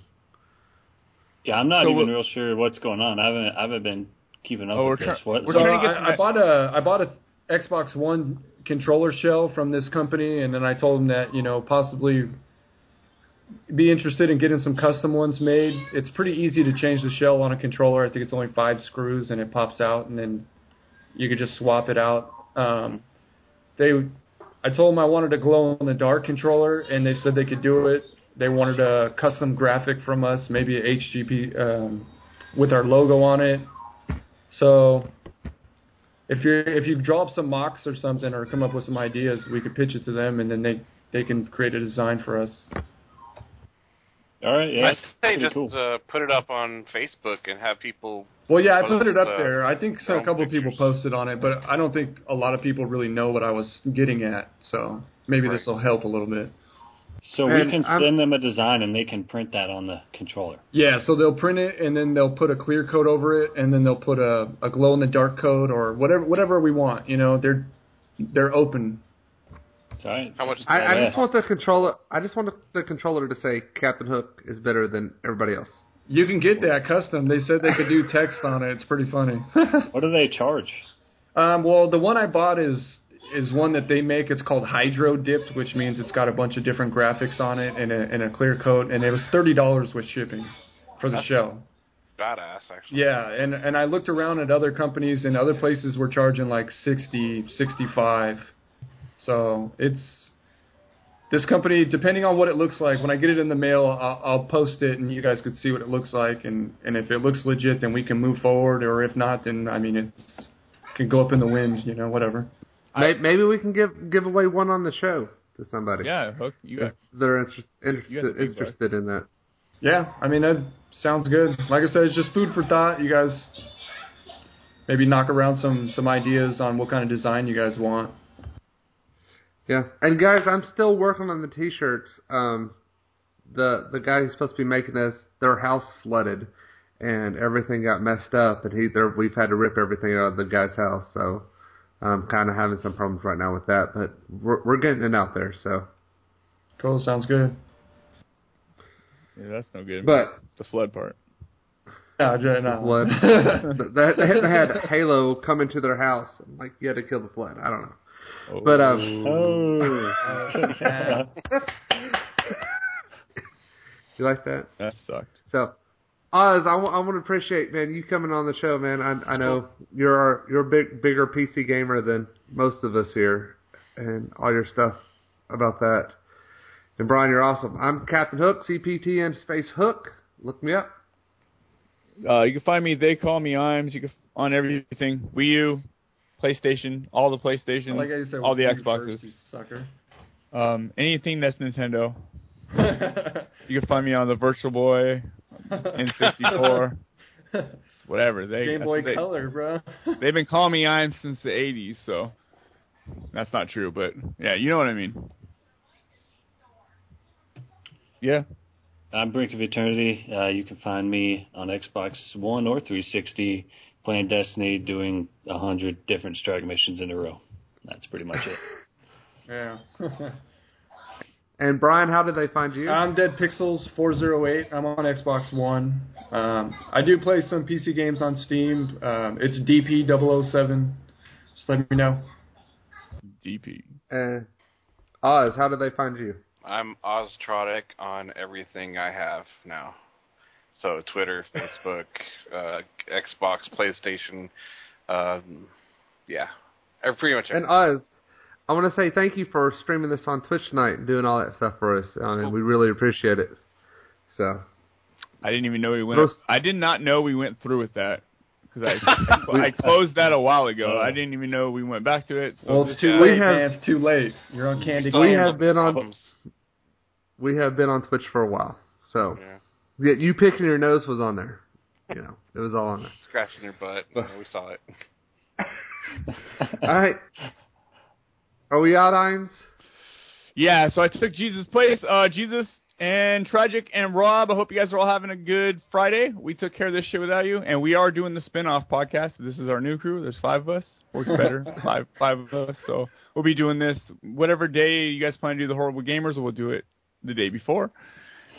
Yeah, I'm not So even real sure what's going on. I haven't I haven't been keeping up Oh, with we're this. try- what? we're So trying to get I, I bought a I bought a Xbox One controller shell from this company, and then I told them that you know possibly be interested in getting some custom ones made. It's pretty easy to change the shell on a controller. I think it's only five screws, and it pops out, and then you could just swap it out. Um, they, I told them I wanted a glow in the dark controller, and they said they could do it. They wanted a custom graphic from us, maybe a HGP um, with our logo on it. So if you if you draw up some mocks or something or come up with some ideas, we could pitch it to them, and then they they can create a design for us. All right, yeah, I say just cool. uh, put it up on Facebook and have people. Well, yeah, I put it up uh, there. I think so, a couple of people posted on it, but I don't think a lot of people really know what I was getting at. So maybe Right. this will help a little bit. So we can I'm- send them a design and they can print that on the controller. Yeah, so they'll print it and then they'll put a clear coat over it, and then they'll put a, a glow in the dark coat or whatever whatever we want. You know, they're they're open. All right. How much? I, I just want the controller. I just want the controller to say Captain Hook is better than everybody else. You can get that custom. They said they could do text on it. It's pretty funny. [LAUGHS] What do they charge? um, well, the one I bought is is one that they make. It's called Hydro Dipped, which means it's got a bunch of different graphics on it and a, and a clear coat, and it was thirty dollars with shipping for the That's- show. badass, actually. Yeah, and and I looked around at other companies and other places were charging like 60, 65. So it's this company, depending on what it looks like. When I get it in the mail, I'll, I'll post it and you guys could see what it looks like. And and if it looks legit, then we can move forward. Or if not, then I mean it's can go up in the wind, you know, whatever. May- Maybe we can give give away one on the show to somebody. Yeah, Hook, you got they're interest, You got the interested big interested in that. Yeah, I mean that sounds good. Like I said, it's just food for thought. You guys maybe knock around some some ideas on what kind of design you guys want. Yeah, and guys, I'm still working on the T-shirts. Um, the the guy who's supposed to be making this, their house flooded, and everything got messed up, and he there we've had to rip everything out of the guy's house. So I'm kind of having some problems right now with that, but we're we're getting it out there. So, Cool, sounds good. Yeah, that's no good. but the flood part. Yeah, j- no. flood. [LAUGHS] they, they had- they had Halo come into their house. I'm like, you had to kill the flood. I don't know. Oh. But um, Oh. [LAUGHS] you like that? that sucked. So, Oz, I want to appreciate man you coming on the show, man. I, I know you're our, you're a big bigger PC gamer than most of us here, and all your stuff about that. And Brian, you're awesome. I'm Captain Hook, CPT and Space Hook. Look me up. Uh, you can find me. They call me Imes. You can on everything. Wii U, PlayStation, all the I PlayStations, like how said all the you Xboxes, first, you sucker. um, anything that's Nintendo. [LAUGHS] You can find me on the Virtual Boy, N64, [LAUGHS] whatever. They Game that's Boy what they, Color, bro. [LAUGHS] They've been calling me Imes since the '80s, so that's not true. But yeah, you know what I mean. Yeah. I'm Brink of Eternity. Uh, you can find me on Xbox One or 360 playing Destiny, doing a hundred different strike missions in a row. That's pretty much it. [LAUGHS] yeah. And Brian, how did they find you? I'm Dead Pixels 408. I'm on Xbox One. Um, I do play some PC games on Steam. Um, it's DP007. Just let me know. DP. Uh, Oz, how did they find you? I'm Oztronic on everything I have now. So Twitter, Facebook, [LAUGHS] uh, Xbox, PlayStation, um, yeah, pretty much. And. Oz, I want to say thank you for streaming this on Twitch tonight and doing all that stuff for us. I mean, we really appreciate it. So, I didn't even know we went. Those- I did not know we went through with that because I [LAUGHS] I closed that a while ago. Oh. I didn't even know we went back to it. So Well, it's too late, We have- man. It's too late. You're on Candy we have been on Problems. we have been on Twitch for a while. So, Yeah. yeah, you picking your nose was on there. You know, it was all on there. Scratching your butt. You know, we saw it. [LAUGHS] All right. Are we out, Imes? Yeah, so I took Jesus' place. Uh, Jesus and Tragic and Rob, I hope you guys are all having a good Friday. We took care of this shit without you, and we are doing the spin-off podcast. This is our new crew. There's five of us. Works better. [LAUGHS] five five of us. So we'll be doing this whatever day you guys plan to do the Horrible Gamers, we'll do it the day before.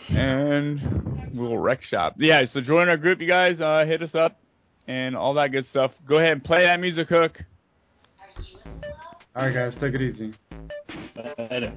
And we'll wreck shop. Yeah, so join our group, you guys. Uh, hit us up and all that good stuff. Go ahead and play that music, Hook. All right, guys, take it easy. Later.